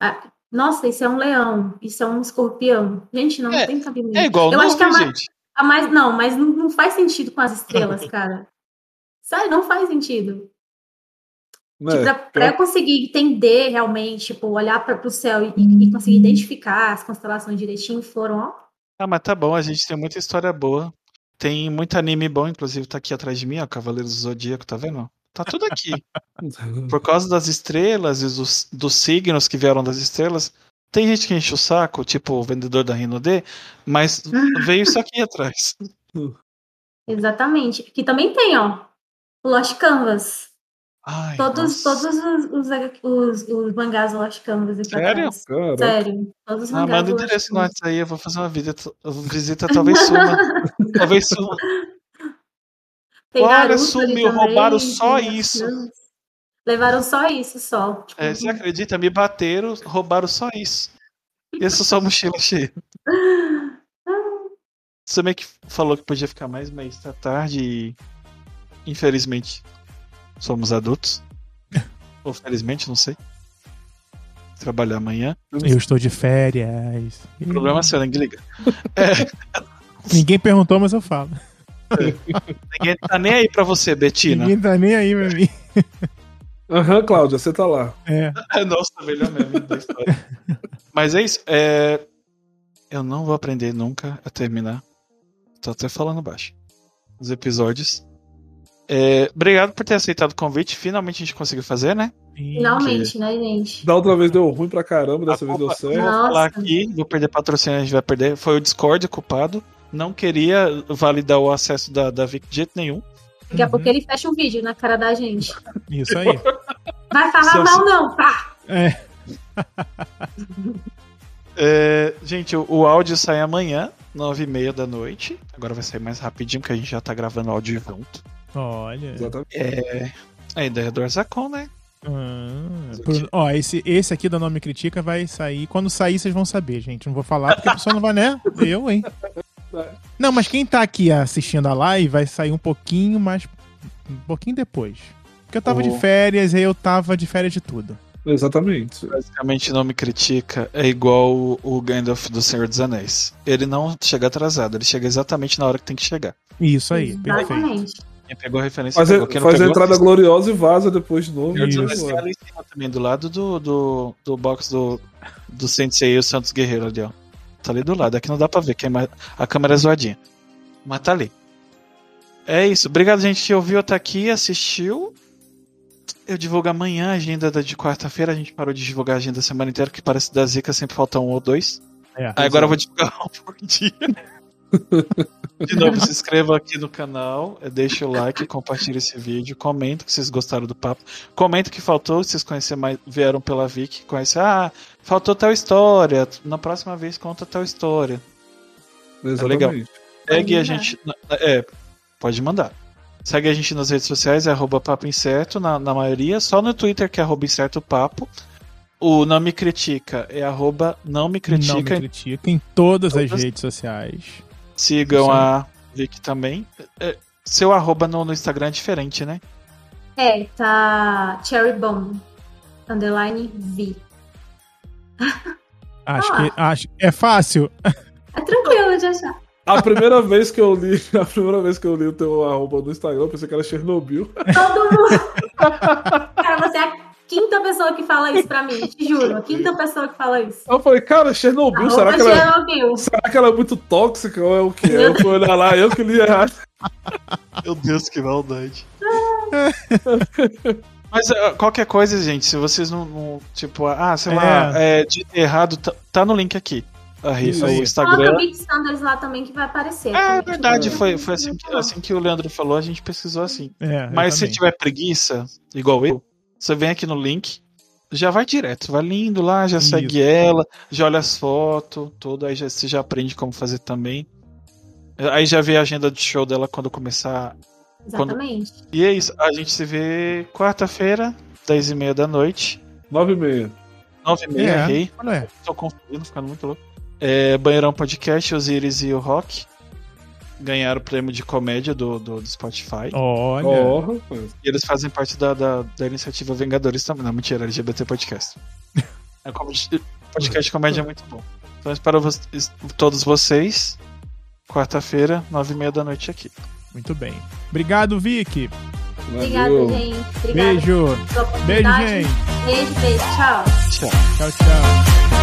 ah, nossa, isso é um leão, isso é um escorpião. Gente, não, É, tem cabimento. É igual Eu acho que a nuvem, ma- gente. A mais, não, mas não, não faz sentido com as estrelas, cara. Sério, não faz sentido. Né? Tipo, pra, pra eu conseguir entender realmente, tipo, olhar para pro céu e, e conseguir identificar as constelações direitinho, foram, ó. Ah, mas tá bom, a gente tem muita história boa. Tem muito anime bom, inclusive tá aqui atrás de mim, ó, Cavaleiros do Zodíaco, tá vendo? Tá tudo aqui. Por causa das estrelas e dos, dos signos que vieram das estrelas, tem gente que enche o saco, tipo o vendedor da Rino D, mas veio isso aqui atrás. Exatamente. Aqui também tem, ó. O Lost Canvas. Ai, Todos, nossa. todos os, os, os, os mangás do Lost Canvas aqui Sério? atrás. Cara, Sério. Todos os Ah, mangás manda do o endereço no. WhatsApp aí, eu vou fazer uma visita, visita talvez suma. talvez suma. Tem sumiu, também, roubaram só isso. Canvas. Levaram só isso, só. Tipo, É, você acredita? Me bateram, roubaram só isso. E essa só mochila cheia. Você meio que falou que podia ficar mais, mas tá tarde e. Infelizmente. Somos adultos. Ou felizmente, não sei. Trabalhar amanhã. Eu estou de férias. O problema é seu, ninguém liga. Ninguém perguntou, mas eu falo. Ninguém tá nem aí pra você, Betina. Ninguém tá nem aí pra mim. Aham, Cláudia, você tá lá. É. É, nossa, melhor mesmo da história. Mas é isso. É... Eu não vou aprender nunca a terminar. Tô até falando baixo. Os episódios. É, Obrigado por ter aceitado o convite. Finalmente a gente conseguiu fazer, né? Finalmente, né, gente? Da outra vez deu ruim pra caramba, dessa A vez deu culpa- certo. Vou Nossa. falar aqui, vou perder patrocínio, a gente vai perder. Foi o Discord culpado. Não queria validar o acesso da, da Vic de jeito nenhum. Daqui a Uhum. pouco ele fecha um vídeo na cara da gente. Isso aí. Vai falar mal, não, pá! É. É, gente, o, o áudio sai amanhã, nove e meia da noite. Agora vai sair mais rapidinho, porque a gente já tá gravando áudio junto. Olha. Exatamente. É. A ideia do Arzacon, né? Ah, por- ó, esse, esse aqui da Nome Critica vai sair. Quando sair, vocês vão saber, gente. Não vou falar porque a pessoa não vai, né? Eu, hein? Não, mas quem tá aqui assistindo a live vai sair um pouquinho mais. Um pouquinho depois. Porque eu tava Oh. de férias e eu tava de férias de tudo. Exatamente. Basicamente, não me critica é igual o, Gandalf do Senhor dos Anéis. Ele não chega atrasado, ele chega exatamente na hora que tem que chegar. Isso aí, perfeito. Exatamente. Quem pegou a referência Faz, pegou. a, Quem não faz a pegou, entrada gloriosa e vaza depois de novo. Isso. Tem ali em cima também, do lado do, do, do box do, do Sensei e o Santos Guerreiro ali, ó. Tá ali do lado, aqui não dá pra ver, que é a câmera é zoadinha. Mas tá ali. É isso, obrigado gente que ouviu até aqui, assistiu. Eu divulgo amanhã a agenda da de quarta-feira, a gente parou de divulgar a agenda a semana inteira, que parece da zica, sempre falta um ou dois. É. Aí agora eu vou divulgar um por dia. De novo, se inscreva aqui no canal, eh, deixa o like, compartilha esse vídeo, comenta que vocês gostaram do papo, comenta o que faltou, se vocês conhecer mais, vieram pela Vic, conhecer, ah, faltou tal história, na próxima vez conta tal história. Exatamente. Segue a gente, é, pode mandar. Segue a gente nas redes sociais, é arroba papo incerto, na, na maioria, só no Twitter que é arroba incerto papo. O Não Me Critica é arroba Não Me Não me Critica, critica em todas as Todas. redes sociais. Sigam Sim. a Vic também. É, seu arroba no, no Instagram é diferente, né? É, tá Cherry Bomb. Underline V. Acho Ah. que acho, é fácil. É tranquilo de achar. A primeira vez que eu li, a primeira vez que eu li o teu arroba no Instagram, eu pensei que era Chernobyl. Todo mundo. Cara, você é a quinta pessoa que fala isso pra mim, te juro. A quinta pessoa que fala isso. Eu falei, cara, Chernobyl, será que, ela, Chernobyl. será que ela é muito tóxica ou é o que é? Eu fui olhar lá, eu que li errado. Meu Deus, que maldade. Mas ah, qualquer coisa, gente, se vocês não. não- tipo, ah, sei lá, é, de errado, tá, tá no link aqui. a, ri- Isso o aí. Coloca Instagram. Beat Standards lá também que vai aparecer. É, é também. verdade, foi, foi assim, que, assim que o Leandro falou, a gente pesquisou assim. É, Mas se tiver preguiça, igual eu, você vem aqui no link, já vai direto, vai lindo lá, já Isso. segue ela, já olha as fotos, tudo, aí já, você já aprende como fazer também. Aí já vê a agenda de show dela quando começar. Exatamente. E é isso, a gente se vê quarta-feira, 10 e meia da noite, 9 e meia. 9 e meia, É. errei. Olha, Tô confundindo, ficando muito louco. É, Banheirão Podcast, Osiris e o Rock ganharam o prêmio de comédia do, do, do Spotify. olha. Rapaz. E eles fazem parte da, da, da iniciativa Vingadores também. Não, mentira, LGBT Podcast. É um podcast de comédia é muito bom. Então eu espero vocês- todos vocês. Quarta-feira, nove e meia da noite aqui. Muito bem. Obrigado, Vicky. Obrigada, Valeu. gente. Obrigada Beijo. Beijo, gente. Beijo, beijo. Tchau. Tchau. Tchau, tchau.